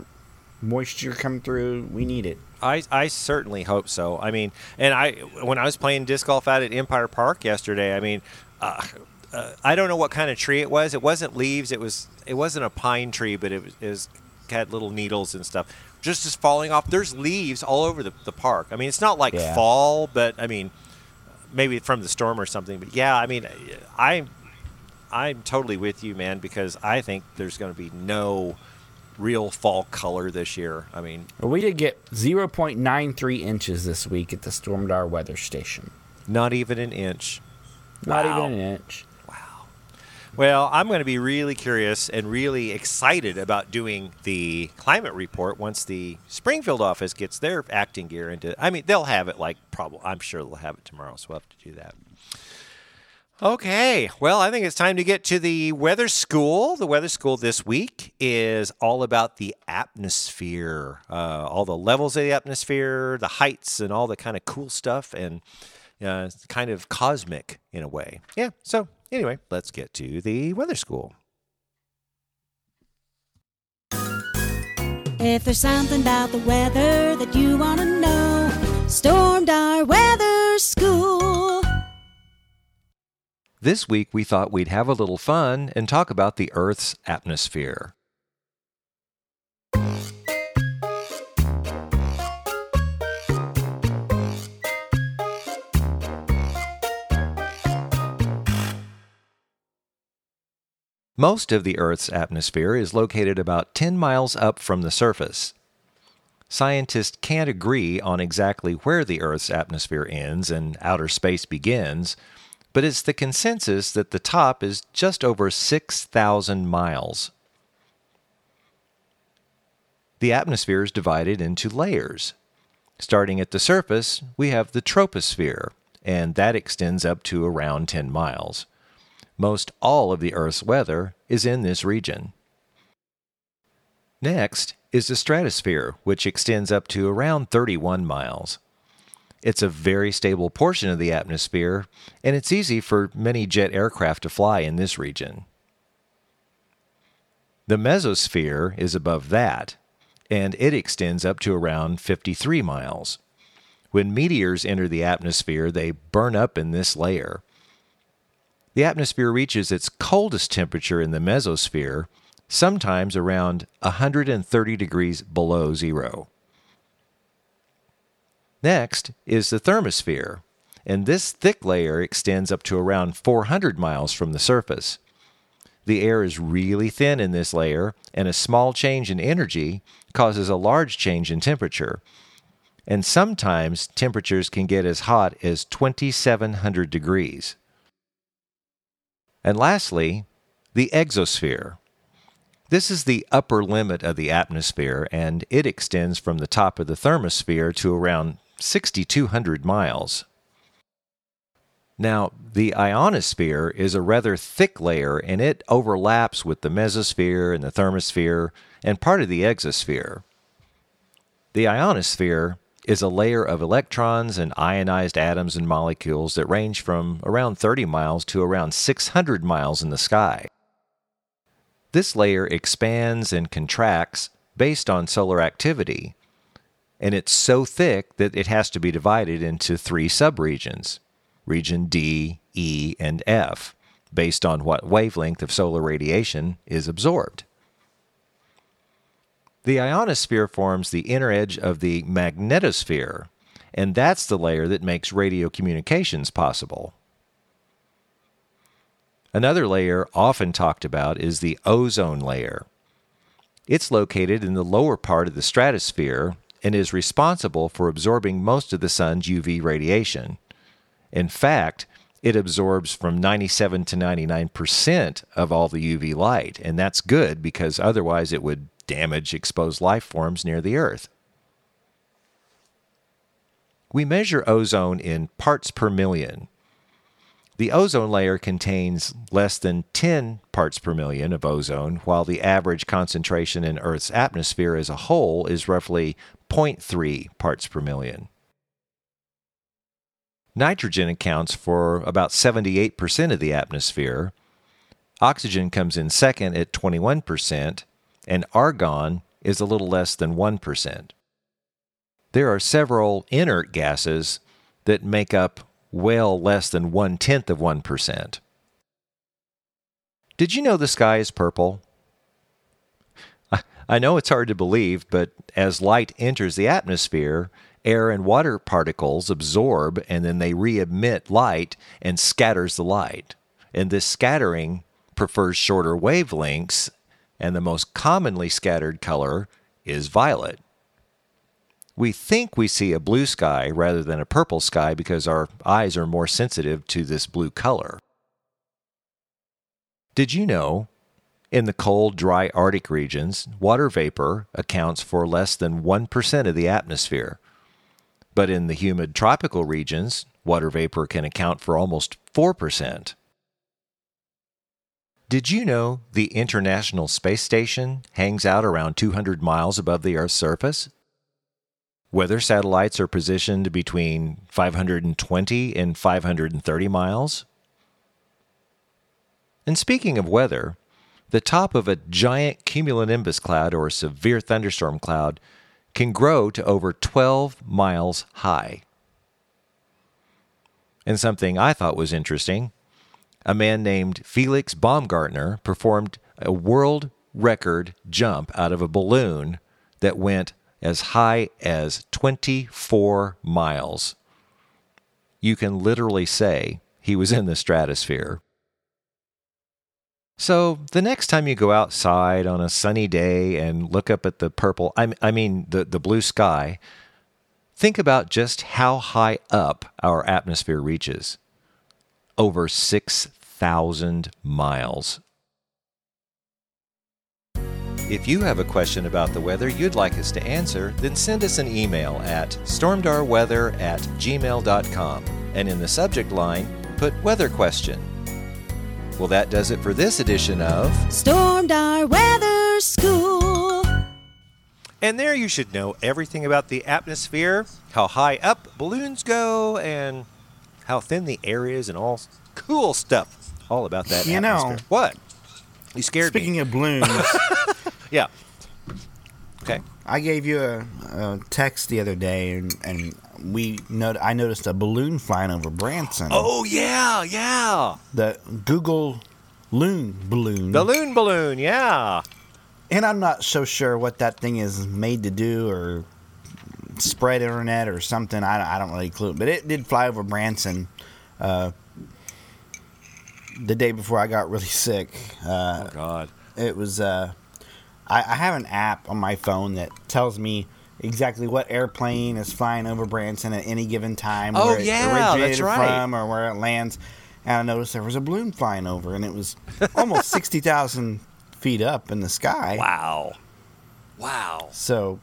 moisture come through. We need it. I, I certainly hope so. I mean, and I when I was playing disc golf out at Empire Park yesterday, I mean, uh, uh, I don't know what kind of tree it was. It wasn't leaves. It was it wasn't a pine tree, but it was, it was had little needles and stuff just just falling off. There's leaves all over the, the park. I mean, it's not like Yeah. fall, but I mean, maybe from the storm or something. But yeah, I mean, I I'm totally with you, man, because I think there's going to be no real fall color this year. I mean, Well, we did get 0.93 inches this week at the Stormdar weather station. not even an inch. Not Wow. even an inch. Well, I'm going to be really curious and really excited about doing the climate report once the Springfield office gets their acting gear into. I mean, they'll have it like probably. I'm sure they'll have it tomorrow, so we'll have to do that. Okay, well, I think it's time to get to the weather school. The weather school this week is all about the atmosphere, uh, all the levels of the atmosphere, the heights, and all the kind of cool stuff, and uh, kind of cosmic in a way. Yeah, so anyway, let's get to the weather school. If there's something about the weather that you want to know, Stormdar weather school. This week we thought we'd have a little fun and talk about the Earth's atmosphere. Most of the Earth's atmosphere is located about 10 miles up from the surface. Scientists can't agree on exactly where the Earth's atmosphere ends and outer space begins, but it's the consensus that the top is just over 6,000 miles. The atmosphere is divided into layers. Starting at the surface, we have the troposphere, and that extends up to around 10 miles. Most all of the Earth's weather is in this region. Next is the stratosphere, which extends up to around 31 miles. It's a very stable portion of the atmosphere, and it's easy for many jet aircraft to fly in this region. The mesosphere is above that, and it extends up to around 53 miles. When meteors enter the atmosphere, they burn up in this layer. The atmosphere reaches its coldest temperature in the mesosphere, sometimes around 130 degrees below zero. Next is the thermosphere, and this thick layer extends up to around 400 miles from the surface. The air is really thin in this layer, and a small change in energy causes a large change in temperature. And sometimes temperatures can get as hot as 2700 degrees. And lastly, the exosphere. This is the upper limit of the atmosphere, and it extends from the top of the thermosphere to around 6,200 miles. Now, the ionosphere is a rather thick layer, and it overlaps with the mesosphere and the thermosphere and part of the exosphere. The ionosphere is a layer of electrons and ionized atoms and molecules that range from around 30 miles to around 600 miles in the sky. This layer expands and contracts based on solar activity, and it's so thick that it has to be divided into three subregions region D, E, and F, based on what wavelength of solar radiation is absorbed. The ionosphere forms the inner edge of the magnetosphere, and that's the layer that makes radio communications possible. Another layer often talked about is the ozone layer. It's located in the lower part of the stratosphere and is responsible for absorbing most of the sun's UV radiation. In fact, it absorbs from 97 to 99% of all the UV light, and that's good because otherwise it would damage exposed life forms near the Earth. We measure ozone in parts per million. The ozone layer contains less than 10 parts per million of ozone, while the average concentration in Earth's atmosphere as a whole is roughly 0.3 parts per million. Nitrogen accounts for about 78% of the atmosphere. Oxygen comes in second at 21%, and argon is a little less than 1%. There are several inert gases that make up well less than one tenth of 1%. Did you know the sky is purple? I know it's hard to believe, but as light enters the atmosphere, air and water particles absorb and then they re emit light and scatters the light. And this scattering prefers shorter wavelengths, and the most commonly scattered color is violet. We think we see a blue sky rather than a purple sky because our eyes are more sensitive to this blue color. Did you know in the cold, dry Arctic regions, water vapor accounts for less than 1% of the atmosphere. But in the humid tropical regions, water vapor can account for almost 4%. Did you know the International Space Station hangs out around 200 miles above the Earth's surface? Weather satellites are positioned between 520 and 530 miles. And speaking of weather, the top of a giant cumulonimbus cloud or severe thunderstorm cloud can grow to over 12 miles high. And something I thought was interesting a man named Felix Baumgartner performed a world record jump out of a balloon that went as high as 24 miles. You can literally say he was in the stratosphere. So, the next time you go outside on a sunny day and look up at the purple, I, mean, the, the blue sky, think about just how high up our atmosphere reaches over 6,000 miles. If you have a question about the weather you'd like us to answer, then send us an email at stormdarweather at gmail.com and in the subject line, put weather question. Well, that does it for this edition of. Stormed our weather school. And there you should know everything about the atmosphere, how high up balloons go, and how thin the air is, and all cool stuff. All about that You know- what? You scared Speaking me. of balloons, Yeah. Okay. I gave you a, a text the other day, and, and we not- I noticed a balloon flying over Branson. Oh yeah, yeah. the Google Loon balloon. The loon balloon, yeah. and I'm not so sure what that thing is made to do or spread internet or something. I, I don't really clue. But it did fly over Branson uh, the day before I got really sick. Uh, Oh God. it was uh, I, I have an app on my phone that tells me exactly what airplane is flying over Branson at any given time, Oh, where it yeah, that's originated right. from, or where it lands. And I noticed there was a balloon flying over, and it was almost sixty thousand feet up in the sky. Wow. Wow. So,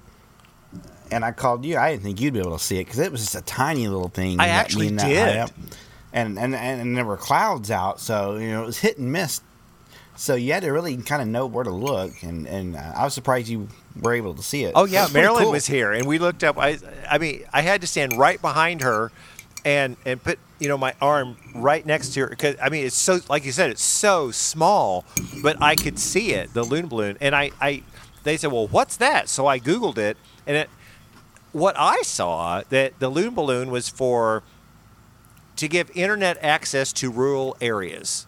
and I called you. I didn't think you'd be able to see it because it was just a tiny little thing. I actually did. And, and and there were clouds out, so you know it was hit and miss. So you had to really kind of know where to look, and and uh, I was surprised you were able to see it. Oh yeah, pretty Marilyn cool. was here, and we looked up. I, I mean, I had to stand right behind her, and and put you know my arm right next to her because I mean it's so like you said it's so small, but I could see it the loon balloon, and I I they said well what's that? So I googled it, and it what I saw that the loon balloon was for to give internet access to rural areas.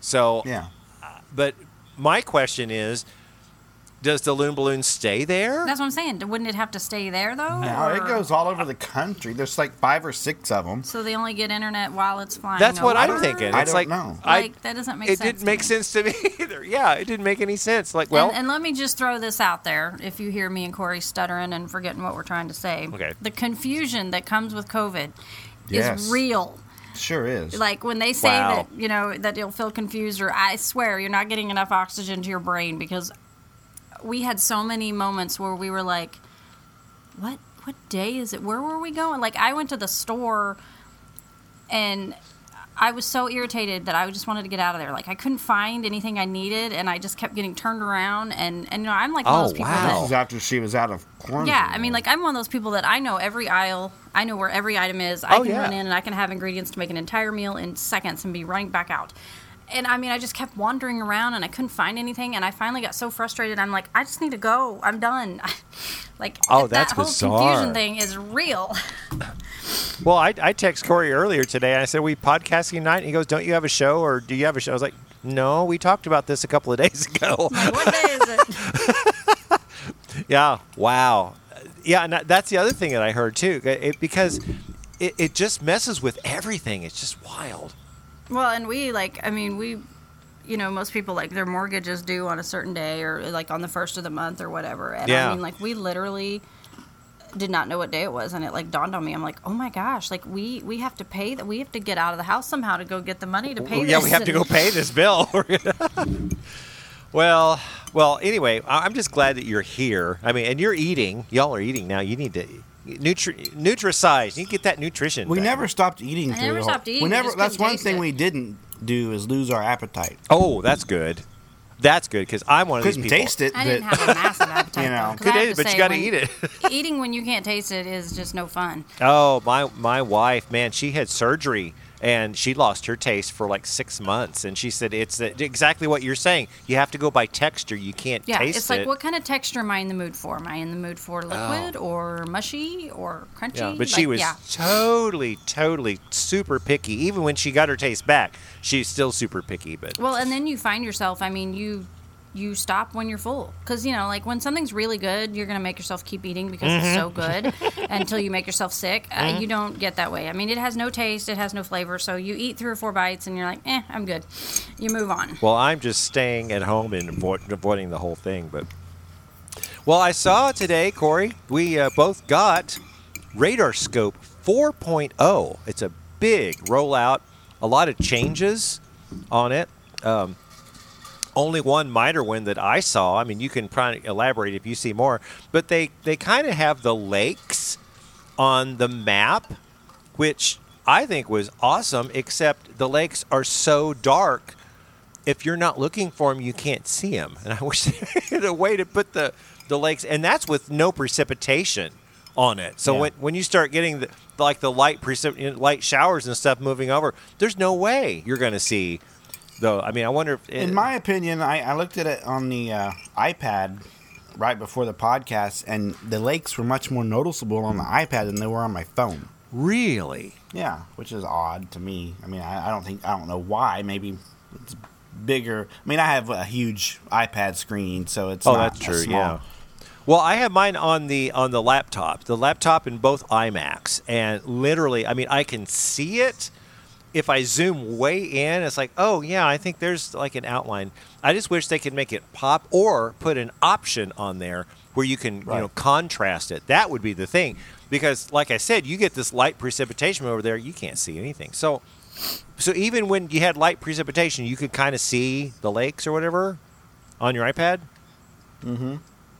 So Yeah. Uh, but my question is. Does the loon balloon stay there? That's what I'm saying. Wouldn't it have to stay there though? No, it goes all over the country. There's like five or six of them. So they only get internet while it's flying. That's what I'm over? thinking. I don't like know. I, Like, that doesn't make sense. it sense didn't to make me. sense to me either. Yeah, it didn't make any sense. Like, well, and, and let me just throw this out there. If you hear me and Corey stuttering and forgetting what we're trying to say, Okay. the confusion that comes with COVID Yes. is real. Sure is. Like when they say Wow. that you know that you'll feel confused, or I swear you're not getting enough oxygen to your brain because we had so many moments where we were like, "What? What day is it? Where were we going?" Like I went to the store, and I was so irritated that I just wanted to get out of there. Like I couldn't find anything I needed, and I just kept getting turned around. And and you know I'm like one Oh, of those oh, people wow. that this is after she was out of quarantine. yeah, I mean, like I'm one of those people that I know every aisle. I know where every item is. I Oh, can yeah. run in and I can have ingredients to make an entire meal in seconds and be running back out. And I mean, I just kept wandering around and I couldn't find anything. And I finally got so frustrated. I'm like, I just need to go. I'm done. like, Oh, that whole bizarre. confusion thing is real. well, I, I text Corey earlier today. And I said, "We podcasting tonight." And he goes, "Don't you have a show, or do you have a show?" I was like, "No, we talked about this a couple of days ago." Like, what day is it? yeah. Wow. Yeah, and that's the other thing that I heard too, it, because it, it just messes with everything. It's just wild. Well, and we like, I mean, we, you know, most people like their mortgage is due on a certain day or like on the first of the month or whatever. And Yeah. I mean, like, we literally did not know what day it was, and it like dawned on me. I'm like, oh my gosh, like we we have to pay that. We have to get out of the house somehow to go get the money to pay. Well, yeah, we have to go pay this bill. well, well. Anyway, I'm just glad that you're here. I mean, and you're eating. Y'all are eating now. You need to nutri nutricize. You get that nutrition. we back. never stopped eating. I never stopped eating, We we never. just That's one thing it. we didn't do is lose our appetite. Oh, that's good. That's good because I'm one of these Couldn't people. taste it, I but didn't have a massive appetite. You know. Could I have eat it, to but you gotta eat it. eating when you can't taste it is just no fun. Oh, my my wife, man, she had surgery and she lost her taste for like six months. And she said it's exactly what you're saying. You have to go by texture. You can't Yeah, taste it's like it. what kind of texture am I in the mood for? Am I in the mood for oh. liquid or mushy or crunchy? Oh. Yeah, but she was yeah. totally, totally super picky. Even when she got her taste back, she's still super picky. But Well, and then you find yourself. I mean, you you stop when you're full because you know, like when something's really good, you're gonna make yourself keep eating because it's so good until you make yourself sick. Uh, you don't get that way. I mean, it has no taste, it has no flavor. So you eat three or four bites and you're like, eh, I'm good. You move on. well, I'm just staying at home and avo- avoiding the whole thing. But well, I saw today, Corey. We uh, both got Radar Scope 4.0. It's a big rollout. A lot of changes on it. Um, only one minor one that I saw. I mean, you can probably elaborate if you see more, but they they kind of have the lakes on the map, which I think was awesome. Except the lakes are so dark. If you're not looking for them, you can't see them. And I wish they had a way to put the the lakes, and that's with no precipitation on it. So Yeah. when when you start getting the like the light precip- light showers and stuff moving over, there's no way you're going to see. Though I mean, I wonder if In my opinion, I, I looked at it on the uh, iPad right before the podcast, and the lakes were much more noticeable on the iPad than they were on my phone. really. Yeah, which is odd to me. I mean, I, I don't think I don't know why. Maybe it's bigger. I mean, I have a huge iPad screen, so it's Oh, not that's true. small. Yeah. Well, I have mine on the on the laptop. The laptop in both iMacs, and literally, I mean, I can see it. If I zoom way in, it's like, oh yeah, I think there's like an outline. I just wish they could make it pop or put an option on there where you can, you know, contrast it. That would be the thing, because like I said, you get this light precipitation over there, you can't see anything. So, so even when you had light precipitation, you could kind of see the lakes or whatever on your iPad. Mm-hmm.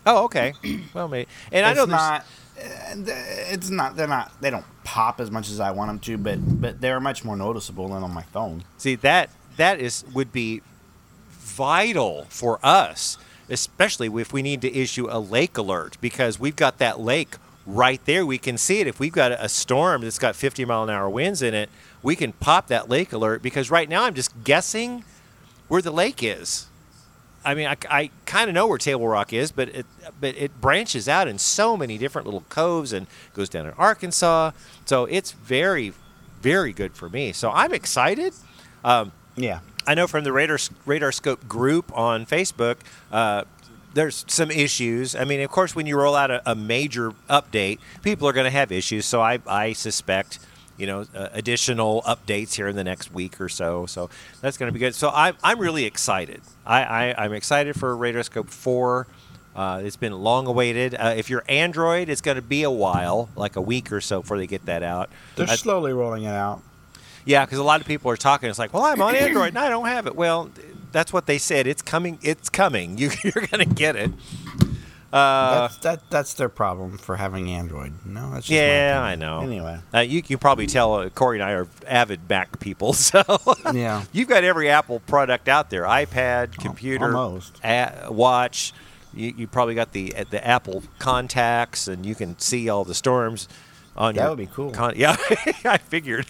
Oh, okay. well, maybe. And I it's know there's not. Uh, It's not. They're not. They don't pop as much as I want them to, but but they're much more noticeable than on my phone. see that that is would be vital for us, especially if we need to issue a lake alert because we've got that lake right there. We can see it. If we've got a storm that's got 50 mile an hour winds in it, we can pop that lake alert because right now I'm just guessing where the lake is. I mean, I, I kind of know where Table Rock is, but it but it branches out in so many different little coves and goes down in Arkansas. So it's very, very good for me. So I'm excited. Um, Yeah. I know from the Radar Radar Scope group on Facebook, uh, there's some issues. I mean, of course, when you roll out a, a major update, people are going to have issues. So I, I suspect, you know, uh, additional updates here in the next week or so. So that's going to be good. So I'm, I'm really excited. I, I, I'm excited for Radarscope 4. Uh, it's been long awaited. Uh, if you're Android, it's going to be a while, like a week or so before they get that out. They're I- slowly rolling it out. yeah, because a lot of people are talking. It's like, well, I'm on Android and I don't have it. Well, that's what they said. It's coming. It's coming. You, you're going to get it. Uh, that's that. That's their problem for having Android. No, that's just yeah, I know. Anyway, uh, you can probably tell uh, Corey and I are avid Mac people. So Yeah. you've got every Apple product out there: iPad, computer, almost. a- watch. You, you probably got the uh, the Apple contacts, and you can see all the storms on That your. would be cool. Con- yeah, I figured.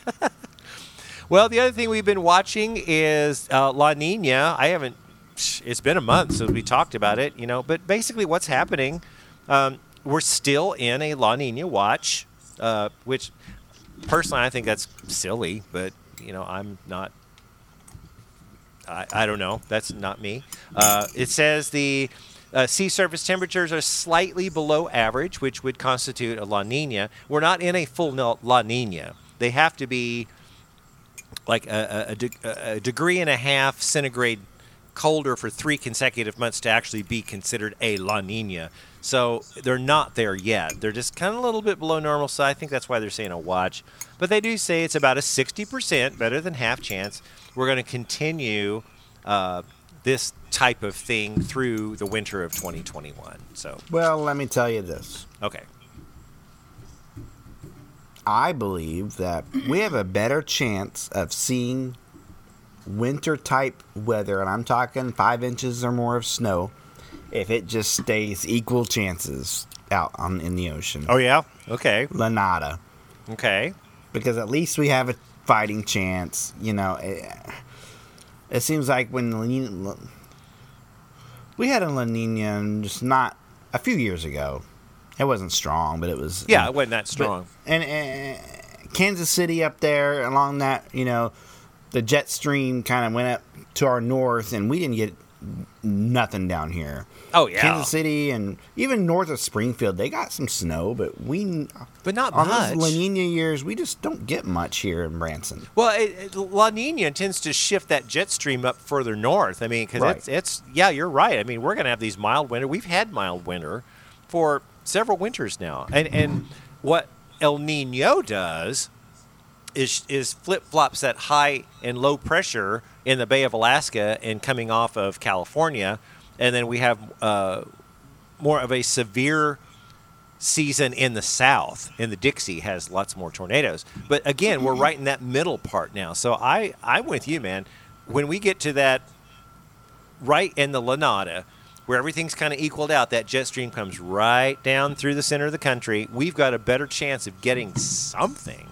Well, the other thing we've been watching is uh, La Nina. I haven't. It's been a month since we talked about it, you know. But basically, what's happening? Um, we're still in a La Nina watch, uh, which personally I think that's silly. But you know, I'm not. I, I don't know. That's not me. Uh, it says the uh, sea surface temperatures are slightly below average, which would constitute a La Nina. We're not in a full La Nina. They have to be like a, a, a, de- a degree and a half centigrade colder for three consecutive months to actually be considered a La Nina. So they're not there yet. They're just kind of a little bit below normal. So I think that's why they're saying a watch. But they do say it's about a 60%, better than half chance. We're going to continue uh, this type of thing through the winter of 2021. So, well, let me tell you this. okay. I believe that we have a better chance of seeing winter type weather, and I'm talking five inches or more of snow, if it just stays equal chances out on in the ocean. Oh, yeah? Okay. La nada. Okay. Because at least we have a fighting chance. You know, it, it seems like when La Nina, we had a La Nina just not a few years ago. It wasn't strong, but it was Yeah, it wasn't that but- strong. and, and Kansas City up there along that, you know, the jet stream kind of went up to our north, and we didn't get nothing down here. oh yeah, Kansas City and even north of Springfield, they got some snow, but we but not on much. those La Nina years, we just don't get much here in Branson. Well, it, it- La Nina tends to shift that jet stream up further north. I mean, because Right. it's it's yeah, you're right. I mean, we're going to have these mild winter. We've had mild winter for several winters now, and and what El Nino does is is flip flops that high and low pressure in the Bay of Alaska and coming off of California, and then we have uh, more of a severe season in the south in the dixie has lots more tornadoes. But again we're right in that middle part now. So i i'm with you man. When we get to that right in the lanada where everything's kind of equaled out that jet stream comes right down through the center of the country we've got a better chance of getting something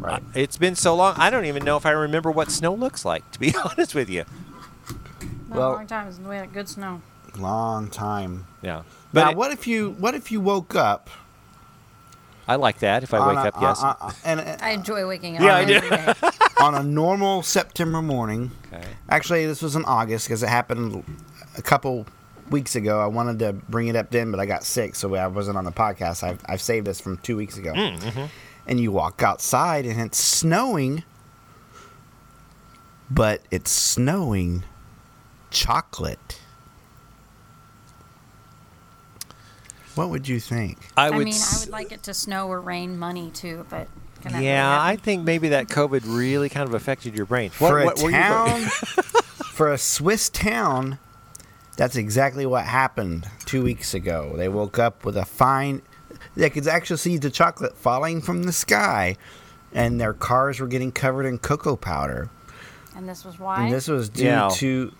Right. it's been so long i don't even know if i remember what snow looks like to be honest with you Not Well- a long time since we had good snow. Long time. yeah But but now, it- what if you what if you woke up? i like that if i wake a- up uh, yes on- on- and uh, I enjoy waking up Yeah, I do. on a normal September morning. okay Actually, this was in August because it happened a couple weeks ago. I wanted to bring it up then, but I got sick, so I wasn't on the podcast. I've, I've saved this from two weeks ago. Mm, mm-hmm. And you walk outside and it's snowing, but it's snowing chocolate. What would you think? i I mean, I s- would like it to snow or rain money too, but can that really Yeah, I think maybe that COVID really kind of affected your brain. for a were you- town, for a Swiss town, that's exactly what happened two weeks ago. They woke up with a fine. They could actually see the chocolate falling from the sky, and their cars were getting covered in cocoa powder. And this was why. And this was due Yeah. to.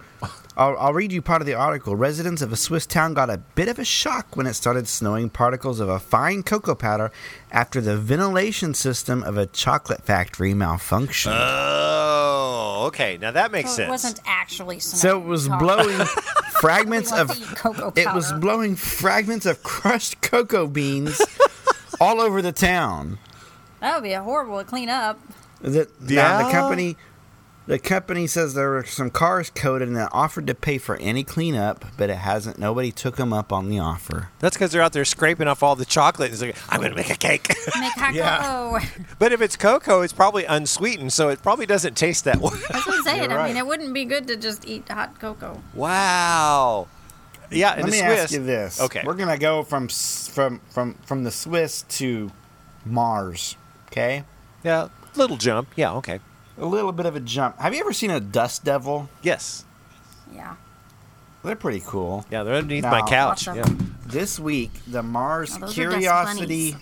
I'll, I'll read you part of the article. Residents of a Swiss town got a bit of a shock when it started snowing particles of a fine cocoa powder after the ventilation system of a chocolate factory malfunctioned. Oh, Oh, okay. Now that makes so sense. it wasn't actually snowing. So it was Talk- blowing fragments of wants to it was blowing fragments of crushed cocoa beans all over the town. That would be a horrible to clean up. The, now the company the company says there were some cars coated and it offered to pay for any cleanup, but it hasn't. Nobody took them up on the offer. That's because they're out there scraping off all the chocolate. And it's like, I'm going to make a cake. Make hot Yeah. cocoa. but if it's cocoa, it's probably unsweetened, so it probably doesn't taste that well. That's what I'm saying. You're I mean, it wouldn't be good to just eat hot cocoa. wow. Yeah, and Let the me Swiss. ask you this. Okay. We're gonna go from s- from from from the Swiss to Mars. Okay, Yeah, little jump. Yeah, okay. A little bit of a jump. Have you ever seen a dust devil? Yes. Yeah. They're pretty cool. Yeah, they're underneath No. my couch. Yeah. This week, the Mars Oh, those are dust Curiosity,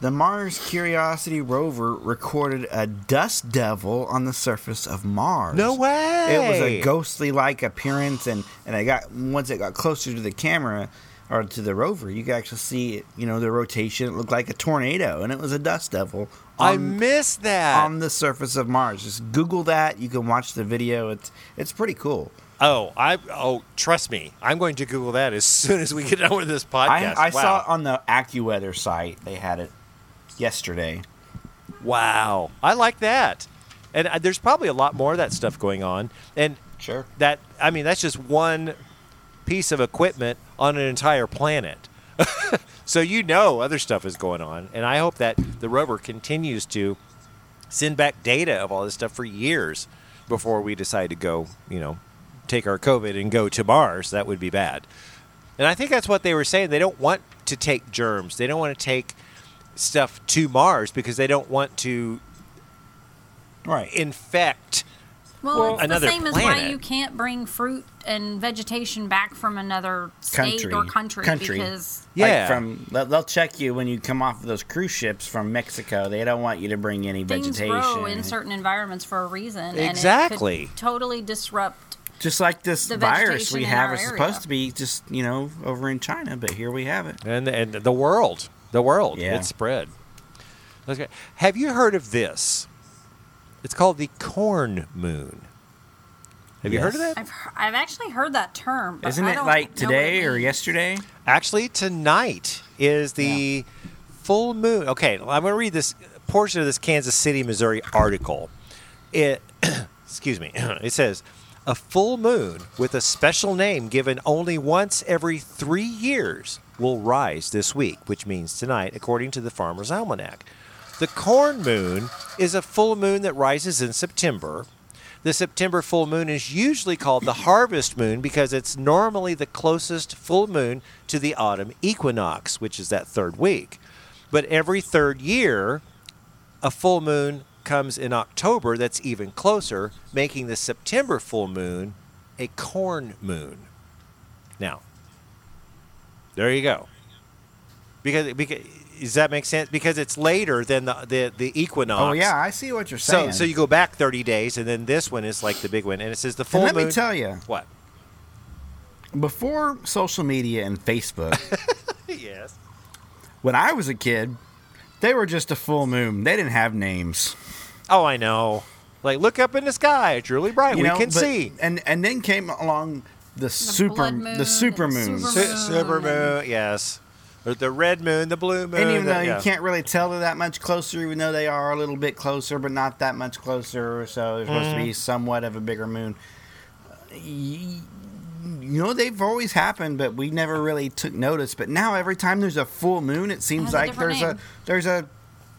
the Mars Curiosity rover recorded a dust devil on the surface of Mars. No way. It was a ghostly-like appearance, and and I got once it got closer to the camera or to the rover, you could actually see it. You know, the rotation. It looked like a tornado, and it was a dust devil. I missed that. on the surface of Mars. Just Google that. You can watch the video. It's it's pretty cool. oh, I oh, trust me. I'm going to Google that as soon as we get done with this podcast. I, I wow. saw it on the AccuWeather site. They had it yesterday. Wow. I like that. And uh, there's probably a lot more of that stuff going on. And Sure. that I mean that's just one piece of equipment on an entire planet. so you know other stuff is going on, and I hope that the rover continues to send back data of all this stuff for years before we decide to go, you know, take our COVID and go to Mars. That would be bad. And I think that's what they were saying. They don't want to take germs. They don't want to take stuff to Mars because they don't want to Right. infect Well, it's another the same as why you can't bring fruit and vegetation back from another state Country. or country, Country. because Yeah. Like from they'll, they'll check you when you come off of those cruise ships from Mexico. They don't want you to bring any things vegetation. grow in certain environments for a reason. Exactly. And it could totally disrupt. Just like this virus we have is area. supposed to be just you know over in China, but here we have it. and and the world, the world, Yeah. it's spread. Okay. Have you heard of this? It's called the corn moon. Have you heard of Yes. that? I've he- I've actually heard that term. But Isn't I it don't like know what it today or yesterday? Actually, tonight is the full moon. Okay, I'm going to read this portion of this Kansas City, Missouri article. It, excuse me, it says a full moon with a special name given only once every three years will rise this week, which means tonight, according to the Farmer's Almanac. The corn moon is a full moon that rises in September. The September full moon is usually called the harvest moon because it's normally the closest full moon to the autumn equinox, which is that third week. But every third year, a full moon comes in October that's even closer, making the September full moon a corn moon. Now, there you go. Because, because does that make sense? Because it's later than the the, the equinox. Oh yeah, I see what you're saying. so so you go back 30 days, and then this one is like the big one, and it says the full and let moon. me tell you, what? before social media and Facebook, yes. when I was a kid, they were just a full moon. They didn't have names. Oh, I know. Like look up in the sky; it's really bright. You we know, can but- see. And and then came along the, super moon the super and moons. super Su- super moon, yes. Or the red moon, the blue moon. And even the- though yeah. you can't really tell they're that much closer, even though they are a little bit closer, but not that much closer, so they're supposed to Mm-hmm. be somewhat of a bigger moon. Uh, You know, they've always happened, but we never really took notice. But now, every time there's a full moon, it seems has a like different there's a there's a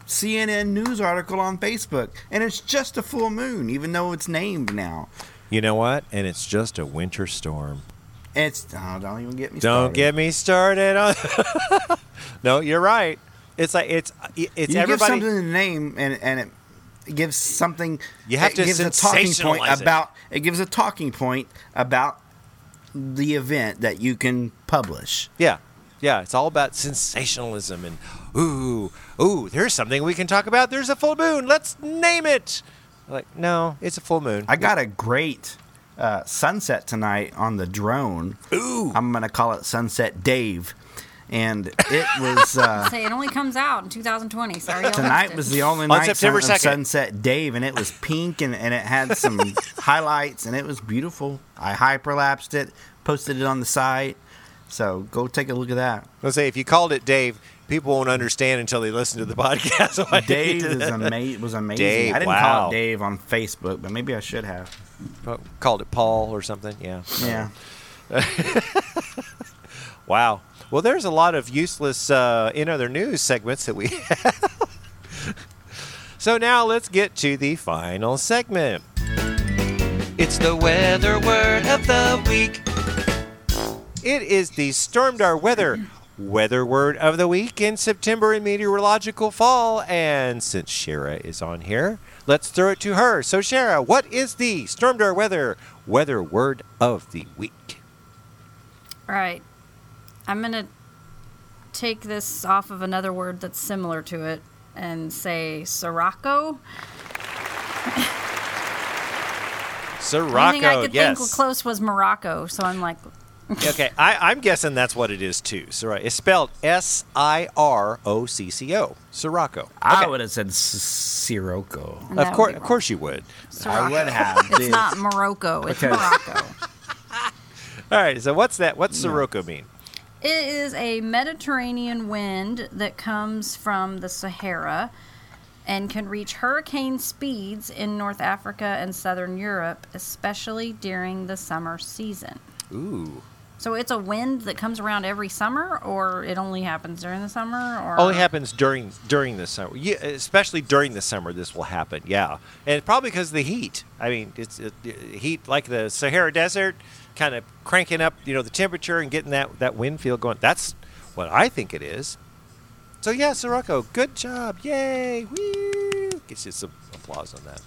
CNN news article on Facebook, and it's just a full moon, even though it's named now. You know what? And it's just a winter storm. It's oh, don't even get me Don't started. get me started on. no, you're right. It's like it's it's you everybody. give something a name and and it gives something You have to gives a talking point it. about it gives a talking point about the event that you can publish Yeah. Yeah, it's all about sensationalism and ooh, ooh, there's something we can talk about. There's a full moon. Let's name it. Like, no, it's a full moon. i got a great uh, sunset tonight on the drone Ooh. i'm gonna call it sunset dave and it was uh, Say it only comes out in 2020. Sorry, y'all tonight was the only On night September sun- 2nd. sunset dave and it was pink and, and it had some highlights and it was beautiful i hyperlapsed it posted it on the site so go take a look at that Let's say if you called it Dave, people won't understand until they listen to the podcast. Dave is ama- was amazing. Dave, I didn't wow. call it Dave on Facebook, but maybe I should have. Called it Paul or something. Yeah. Yeah. Wow. Well, there's a lot of useless uh, in other news segments that we have. so now let's get to the final segment. It's the weather word of the week. It is the Stormdar weather weather word of the week in September in meteorological fall. And since Shira is on here, let's throw it to her. So, Shara, what is the Stormdar weather weather word of the week? All right. I'm going to take this off of another word that's similar to it and say Sirocco. Sirocco, thing I could yes. think close was Morocco, so I'm like, okay, I, I'm guessing that's what it is too. Sirocco. It's spelled S I R O C C O. Sirocco. I Okay. would have said S- Sirocco. and that Of would course, of course you would. I would have. It's dude. not Morocco, it's Okay. Morocco. All right. So what's that? What's Sirocco mean? It is a Mediterranean wind that comes from the Sahara and can reach hurricane speeds in North Africa and southern Europe, especially during the summer season. Ooh. So it's a wind that comes around every summer, or it only happens during the summer, or Only happens during during the summer. Yeah, especially during the summer, this will happen. Yeah, and probably because of the heat. I mean, it's it, heat like the Sahara Desert, kind of cranking up, you know, the temperature and getting that that wind field going. That's what I think it is. So yeah, Sirocco, good job! Yay! Woo! Gets you some applause on that.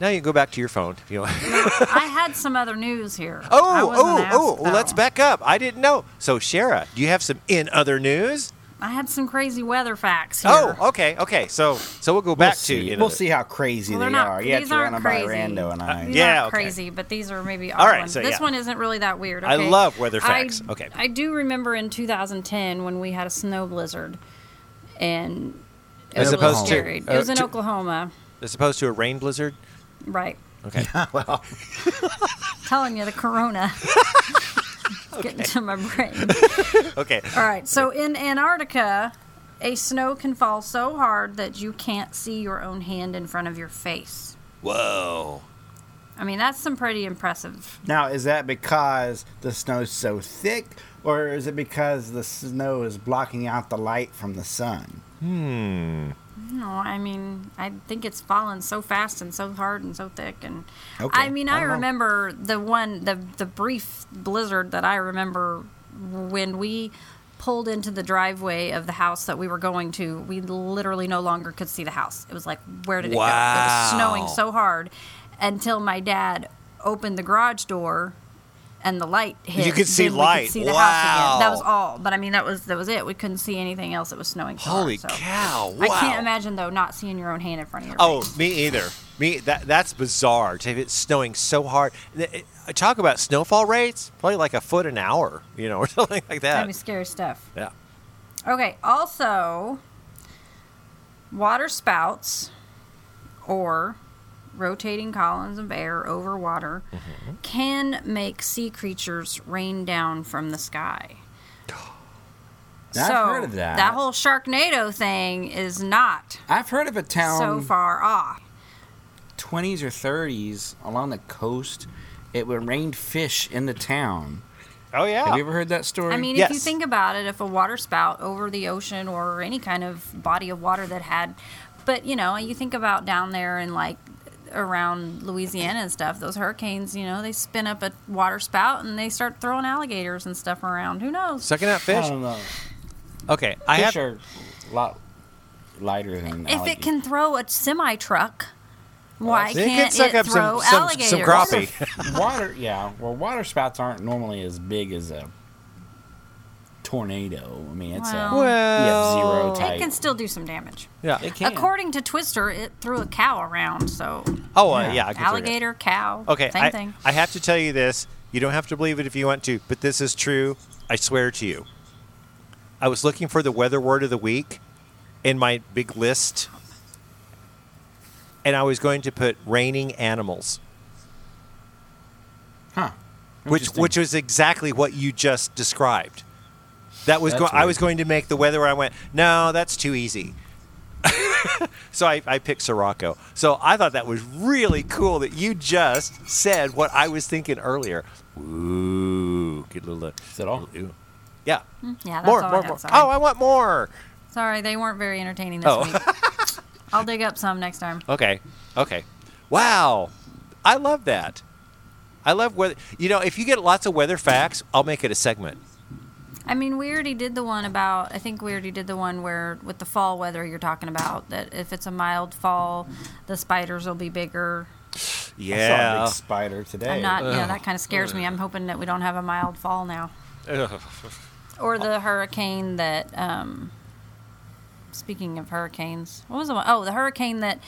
Now you can go back to your phone. If you want. I had some other news here. Oh, oh, asked, oh! Well, let's back up. I didn't know. So, Shara, do you have some in other news? I had some crazy weather facts here. Oh, okay, okay. So, so we'll go We'll back see. to in We'll see how crazy Well, they they're not- are. Yeah, these aren't Toronto by crazy. Rando and I. These Yeah, aren't okay. crazy, but these are maybe odd All right, ones. so this one isn't really that weird. I okay? love weather I- facts. Okay. I do remember in 2010 when we had a snow blizzard, and it As was opposed to- scary. uh, it was in to- Oklahoma. as opposed to a rain blizzard. Right. Okay. well, Telling you the corona. It's Getting to my brain. Okay. All right. So in Antarctica, a snow can fall so hard that you can't see your own hand in front of your face. Whoa. I mean, that's some pretty impressive. now is that because the snow's so thick, or is it because the snow is blocking out the light from the sun? Hmm. No, I mean, I think it's fallen so fast and so hard and so thick, and Okay, I mean, I I, don't know. remember the one, the the brief blizzard that I remember when we pulled into the driveway of the house that we were going to. We literally no longer could see the house. It was like, where did it go? It was snowing so hard until my dad opened the garage door. And the light hit. You could see light. Could see the house again. That was all. But I mean, that was that was it. We couldn't see anything else. It was snowing. So Holy so. cow! I can't imagine though not seeing your own hand in front of your Oh, face. me either. Me that that's bizarre. To have it snowing so hard. It- uh, Talk about snowfall rates. Probably like a foot an hour, you know, or something like That'd be scary stuff. Yeah. Okay. Also, water spouts or rotating columns of air over water Mm-hmm. can make sea creatures rain down from the sky. I've so heard of that. That whole Sharknado thing is not I've heard of a town so far off. 20s or 30s along the coast. It would rain fish in the town. Oh yeah. Have you ever heard that story? I mean, if you think about it, if a water spout over the ocean or any kind of body of water that had, but you know, you think about down there in like around Louisiana and stuff, those hurricanes, you know, they spin up a water spout and they start throwing alligators and stuff around. Who knows? Sucking out I fish. don't know. Okay, I Fish have. are a lot lighter than If it can throw a semi truck, why It can can't suck it up some- throw some- some alligators? crappie. water, yeah. Well, water spouts aren't normally as big as a tornado. I mean, it's Well- a Well, zero It can still do some damage. Yeah. It can. According to Twister, it threw a cow around, so Oh uh, Yeah. yeah. I can figure it alligator, cow, Okay, same I, thing. I have to tell you this. You don't have to believe it if you want to, but this is true. I swear to you. I was looking for the weather word of the week in my big list, and I was going to put raining animals, huh? which Interesting. which was exactly what you just described. That was That's go- I was going to make the weather. Where I went, no, that's too easy. so I, I picked Sirocco. So I thought that was really cool that you just said what I was thinking earlier. Ooh, get a little. Is that all? Ooh. Yeah. Mm-hmm. yeah, that's more, all more, I have. more. Sorry. Oh, I want more. Sorry, they weren't very entertaining this Oh. week. I'll dig up some next time. Okay. Okay. Wow. I love that. I love weather. You know, if you get lots of weather facts, I'll make it a segment. I mean, we already did the one about. I think we already did the one where with the fall weather you're talking about. That if it's a mild fall, the spiders will be bigger. I saw a Yeah. big spider today. I'm not. Yeah, that kind of scares me. I'm hoping that we don't have a mild fall now. Or the hurricane that. Um, speaking of hurricanes, what was the one? Oh, the hurricane that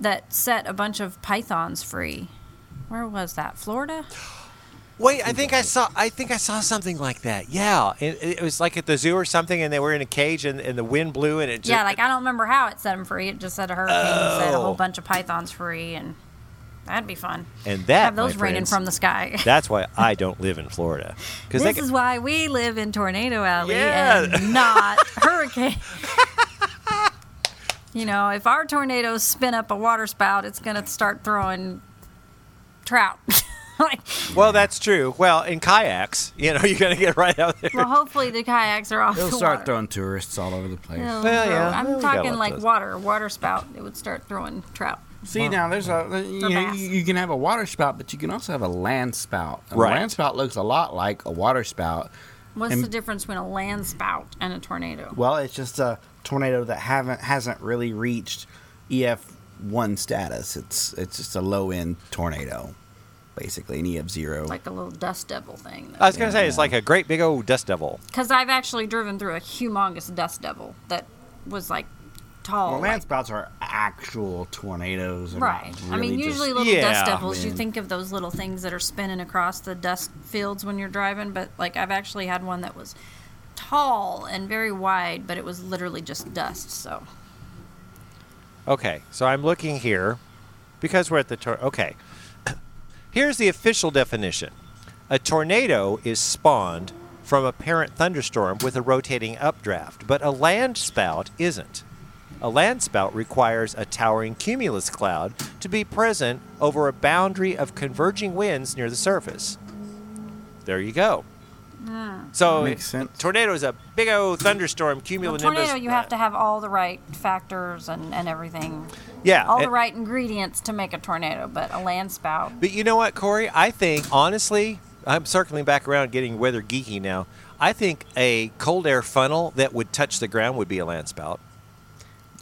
that set a bunch of pythons free. Where was that? Florida? Wait, I think I saw. I think I saw something like that. Yeah, it, it was like at the zoo or something, and they were in a cage, and, and the wind blew, and it just yeah, like I don't remember how it set them free. It just said a hurricane set a Oh. whole bunch of pythons free, and that'd be fun. and that Have those raining friends, from the sky. That's why I don't live in Florida because This is why we live in Tornado Alley Yeah. and not hurricane. you know, if our tornadoes spin up a water spout, it's going to start throwing trout. Like, well, that's true. Well, in kayaks, you know, you're gonna get right out there. well, hopefully the kayaks are off They'll the start water. throwing tourists all over the place. They'll Well, throw- yeah, I'm we got talking like of- water, water spout. It would start throwing trout. See now, there's a you, know, you, you can have a water spout, but you can also have a land spout. And Right. A land spout looks a lot like a water spout. What's And- the difference between a land spout and a tornado? Well, it's just a tornado that haven't hasn't really reached EF one status. It's it's just a low end tornado, basically an EF zero. Like a little dust devil thing. I was gonna say it's like a great big old dust devil. Because I've actually driven through a humongous dust devil that was like tall. well, like- land spouts are actual tornadoes. They're Right. I mean, really usually just- little Yeah. dust devils, you Wind. think of those little things that are spinning across the dust fields when you're driving, but like I've actually had one that was tall and very wide, but it was literally just dust. So Okay, so I'm looking here because we're at the tor- okay. Here's the official definition. A tornado is spawned from a parent thunderstorm with a rotating updraft, but a land spout isn't. A land spout requires a towering cumulus cloud to be present over a boundary of converging winds near the surface. There you go. Ah. So Makes sense. tornado is a big old thunderstorm Well, cumulonimbus. tornado, you have to have all the right factors and, and everything, yeah, all the right ingredients to make a tornado. But a land spout, But you know what, Corey? I think honestly, I'm circling back around, getting weather geeky now. I think a cold air funnel that would touch the ground would be a land spout.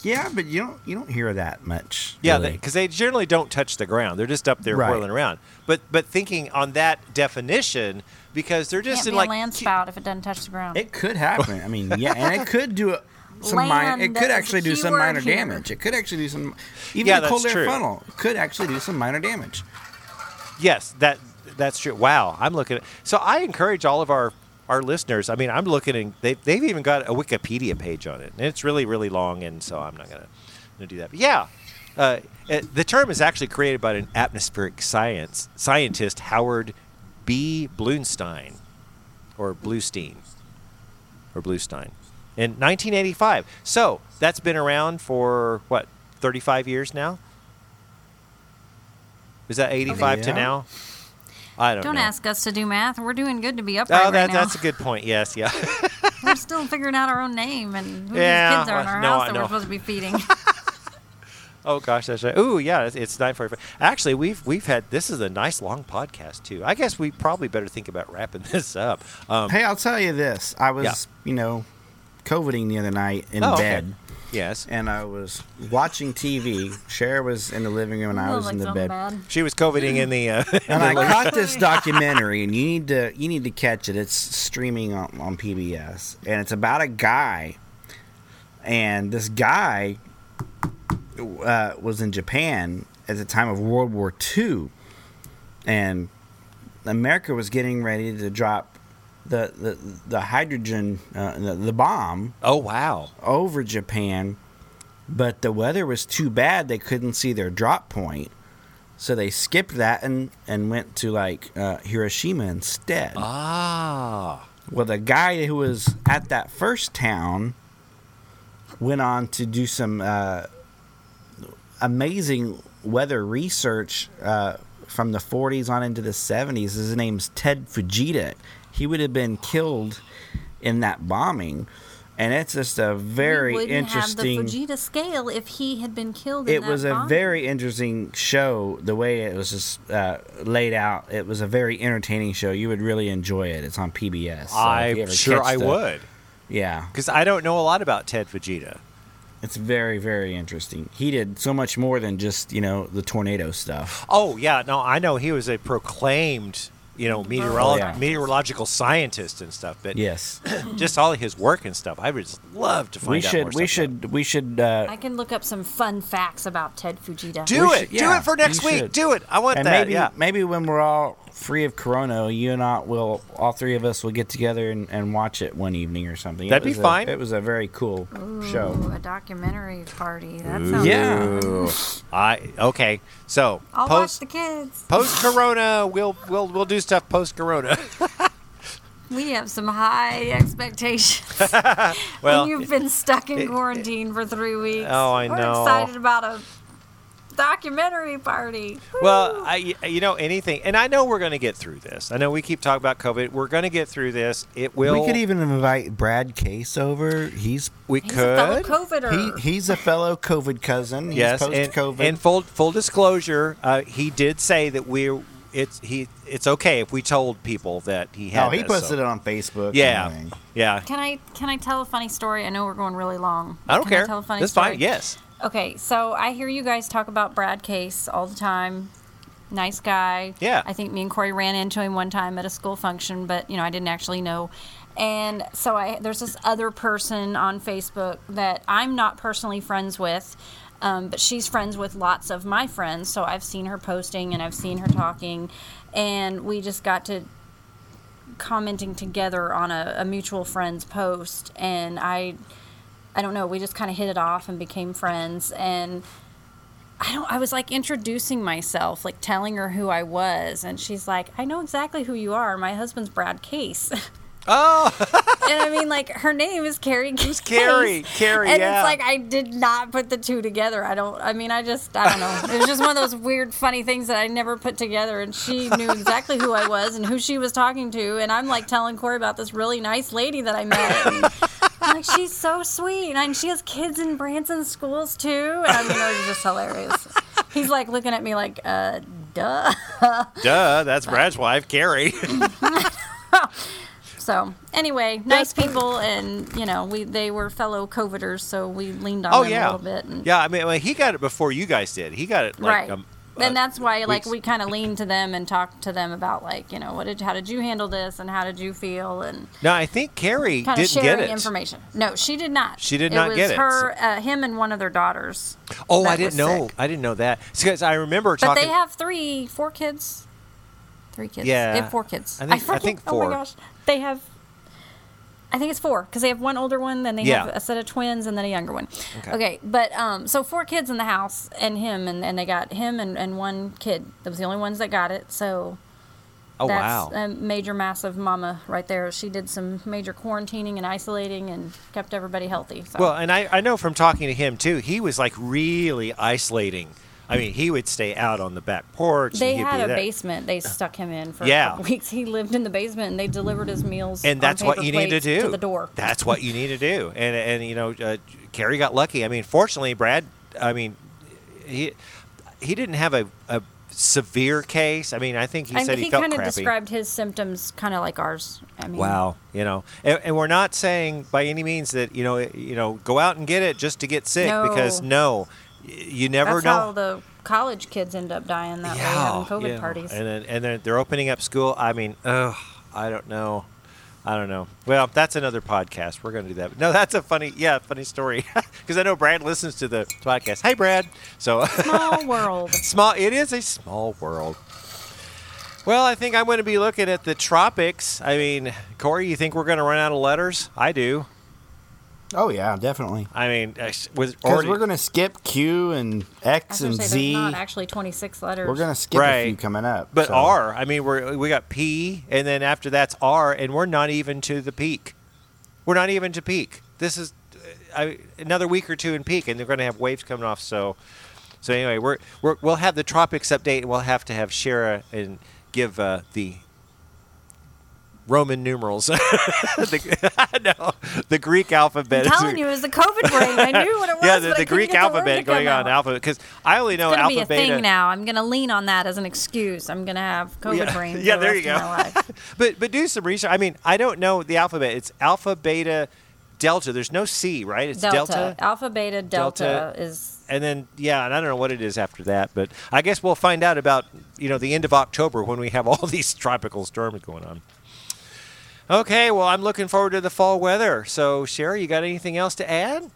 Yeah, but you don't you don't hear that much. Yeah, really. because they, generally don't touch the ground; they're just up there Right. whirling around. But but thinking on that definition, because they're just can't in be like a land spout if it doesn't touch the ground. It could happen. I mean, yeah, and it could do a- some minor. It could actually do some minor here. damage. It could actually do some. Even Yeah, a cold that's air true. funnel could actually do some minor damage. Yes, that that's true. Wow, I'm looking at. So I encourage all of our our listeners. I mean, I'm looking and they they've even got a Wikipedia page on it, and it's really really long, and so I'm not gonna gonna do that. But yeah. Uh, the term is actually created by an atmospheric science scientist Howard B. Blunstein, or Bluestein, or Bluestein, in 1985. So that's been around for what 35 years now. Is that 85 to Yeah. now? I don't, Don't know. ask us to do math. We're doing good to be upright Oh, right that, now. that's a good point. Yes, yeah. We're still figuring out our own name and who Yeah, these kids are in our no, house that know. we're supposed to be feeding. oh gosh, that's right. Ooh, yeah, it's, it's nine forty-five. Actually, we've we've had this is a nice long podcast too. I guess we probably better think about wrapping this up. Um, Hey, I'll tell you this. I was, Yeah. you know, coveting the other night in oh, okay. bed, Yes, and I was watching TV. Cher was in the living room, and I was like in the something bed. bad. she was coveting in the. Uh, And I caught this documentary, and you need to you need to catch it. It's streaming on, on PBS, and it's about a guy, and this guy uh, was in Japan at the time of World War II, and America was getting ready to drop the the, the hydrogen uh, the, the bomb oh wow! over Japan, but the weather was too bad they couldn't see their drop point. So they skipped that and, and went to like uh, Hiroshima instead. Ah, Well, the guy who was at that first town went on to do some uh, amazing weather research uh, from the 40s on into the 70s. His name's Ted Fujita. He would have been killed in that bombing. And it's just a very we wouldn't interesting. have the Fujita scale if he had been killed. In it that was a bombing. very interesting show. The way it was just uh, laid out, it was a very entertaining show. You would really enjoy it. It's on PBS. so I'm sure I the- would Yeah, because I don't know a lot about Ted Fujita. It's very very interesting. He did so much more than just you know the tornado stuff. Oh yeah, no, I know he was a proclaimed, you know, meteorolo- yeah. meteorological scientist and stuff. But Yes, just all of his work and stuff, I would just love to find we out more should we stuff about. should we should uh, I can look up some fun facts about Ted Fujita. Do We it. should- Do it for next you week. should. Do it. I want and that. maybe yeah. maybe when we're all free of corona, you and I will all three of us will get together and, and watch it one evening or something. That'd be was a- fine. it was a very cool show. A documentary party. That sounds. Yeah. Ooh. I okay. So I'll watch post the kids. post Corona, we'll we'll we'll do stuff post Corona. We have some high expectations. well, and you've been stuck in quarantine for three weeks. Oh, I We're know. excited about a documentary party. well, I you know anything, and I know we're going to get through this. I know we keep talking about COVID. We're going to get through this. It will. We could even invite Brad Case over. He's We He's a fellow could. COVIDer. he, he's a fellow COVID cousin. He's yes, post and, COVID. and full full disclosure, uh, he did say that we're it's he it's okay if we told people that he had. oh, he this, posted so- it on Facebook. Yeah, everything. yeah. Can I can I tell a funny story? I know we're going really long. I don't Can care. tell a funny That's story? fine. Yes. Okay, so I hear you guys talk about Brad Case all the time. Nice guy. Yeah. I think me and Corey ran into him one time at a school function, but you know I didn't actually know. And so I there's this other person on Facebook that I'm not personally friends with, um, but she's friends with lots of my friends. So I've seen her posting and I've seen her talking, and we just got to commenting together on a, a mutual friend's post, and I I don't know, we just kind of hit it off and became friends. And I don't, I was like introducing myself, like telling her who I was. And she's like, I know exactly who you are. My husband's Brad Case. Oh, and I mean, like, her name is Carrie Case. Carrie? Carrie, And yeah. it's like, I did not put the two together. I don't, I mean, I just, I don't know. It was just one of those weird, funny things that I never put together. And she knew exactly who I was and who she was talking to. And I'm like telling Corey about this really nice lady that I met. And like, she's so sweet. And she has kids in Branson schools too. And I mean, it was just hilarious. He's like looking at me like, uh, duh. duh, that's Brad's wife, Carrie. So anyway, nice people, and you know, we they were fellow coviders, so we leaned on oh them yeah, a little bit. And, yeah. I mean, well, he got it before you guys did. He got it like right. um, and uh, that's why, like, we kind of leaned to them and talked to them about, like, you know, what did, how did you handle this, and how did you feel, and No, I think Carrie kind of didn't get it. information. No, she did not. She did it not get it. Her, uh, him, and one of their daughters. Oh, I didn't know. sick. I didn't know that. Because I remember But talking. they have three, four kids. Three kids. Yeah. They have four kids. I think- I forget- think Oh four. my gosh. They have. I think it's four because they have one older one, then they Yeah. have a set of twins, and then a younger one. Okay. Okay, but um, so four kids in the house and him, and, and they got him and, and one kid. That was the only ones that got it. So oh that's wow. a major, massive mama right there. She did some major quarantining and isolating and kept everybody healthy. So. Well, and I, I know from talking to him too, he was like really isolating. I mean, he would stay out on the back porch. They had a there. basement. They stuck him in for Yeah. a couple weeks. He lived in the basement, and they delivered his meals. and that's what you need to do to the door. That's what you need to do. And and you know, uh, Carrie got lucky. I mean, fortunately, Brad. I mean, he he didn't have a, a severe case. I mean, I think he and said he, he felt kind of described his symptoms kind of like ours. I mean, Wow, you know, and, and we're not saying by any means that you know, you know, go out and get it just to get sick No. because no, you never That's know. how the college kids end up dying that way, having COVID yeah. parties. And then and then they're opening up school. I mean, ugh, I don't know. I don't know. Well, that's another podcast. We're going to do that. No, that's a funny, yeah, funny story. Because I know Brad listens to the podcast. Hi, Brad. So Small world. small. It is a small world. Well, I think I'm going to be looking at the tropics. I mean, Corey, you think we're going to run out of letters? I do. Oh yeah, definitely. I mean, I s- Because we're gonna skip Q and I X was and say Z. not actually 26 letters. We're gonna skip a few coming up. But so- R, I mean, we're we got P, and then after that's R, and we're not even to the peak. We're not even to peak. This is uh, I, another week or two in peak, and they're going to have waves coming off. So, so anyway, we're, we're we'll have the tropics update, and we'll have to have Shara and give uh, the Roman numerals, the, no, the Greek alphabet. I'm is- telling you, it was the COVID brain. I knew what it was. yeah, the, the Greek the alphabet to going on alphabet because I only know It's alpha be a beta. thing now. I'm gonna lean on that as an excuse. I'm gonna have COVID yeah, brain. Yeah, the there you go. but but do some research. I mean, I don't know the alphabet. It's alpha, beta, delta. There's no C, right? It's Delta, delta. alpha, beta, delta, Delta. is And then yeah, and I don't know what it is after that, but I guess we'll find out about you know the end of October when we have all these tropical storms going on. Okay, well I'm looking forward to the fall weather. So Sherry, you got anything else to add?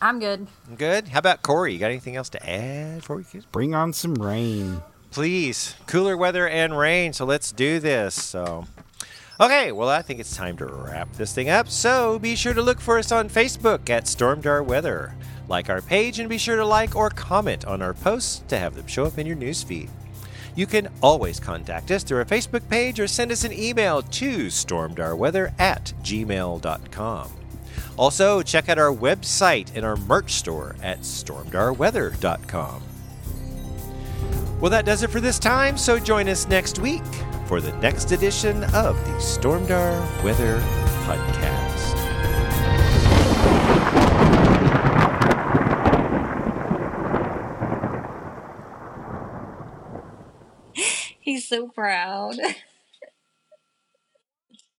I'm good. Good. How about Corey? You got anything else to add for you? Bring on some rain. please cooler weather and rain so let's do this so okay well i think it's time to wrap this thing up so be sure to look for us on facebook at stormdar weather like our page and be sure to like or comment on our posts to have them show up in your newsfeed you can always contact us through our facebook page or send us an email to stormdarweather at gmail.com also check out our website and our merch store at stormdarweather.com well, that does it for this time, so join us next week for the next edition of the Stormdar Weather Podcast. He's so proud.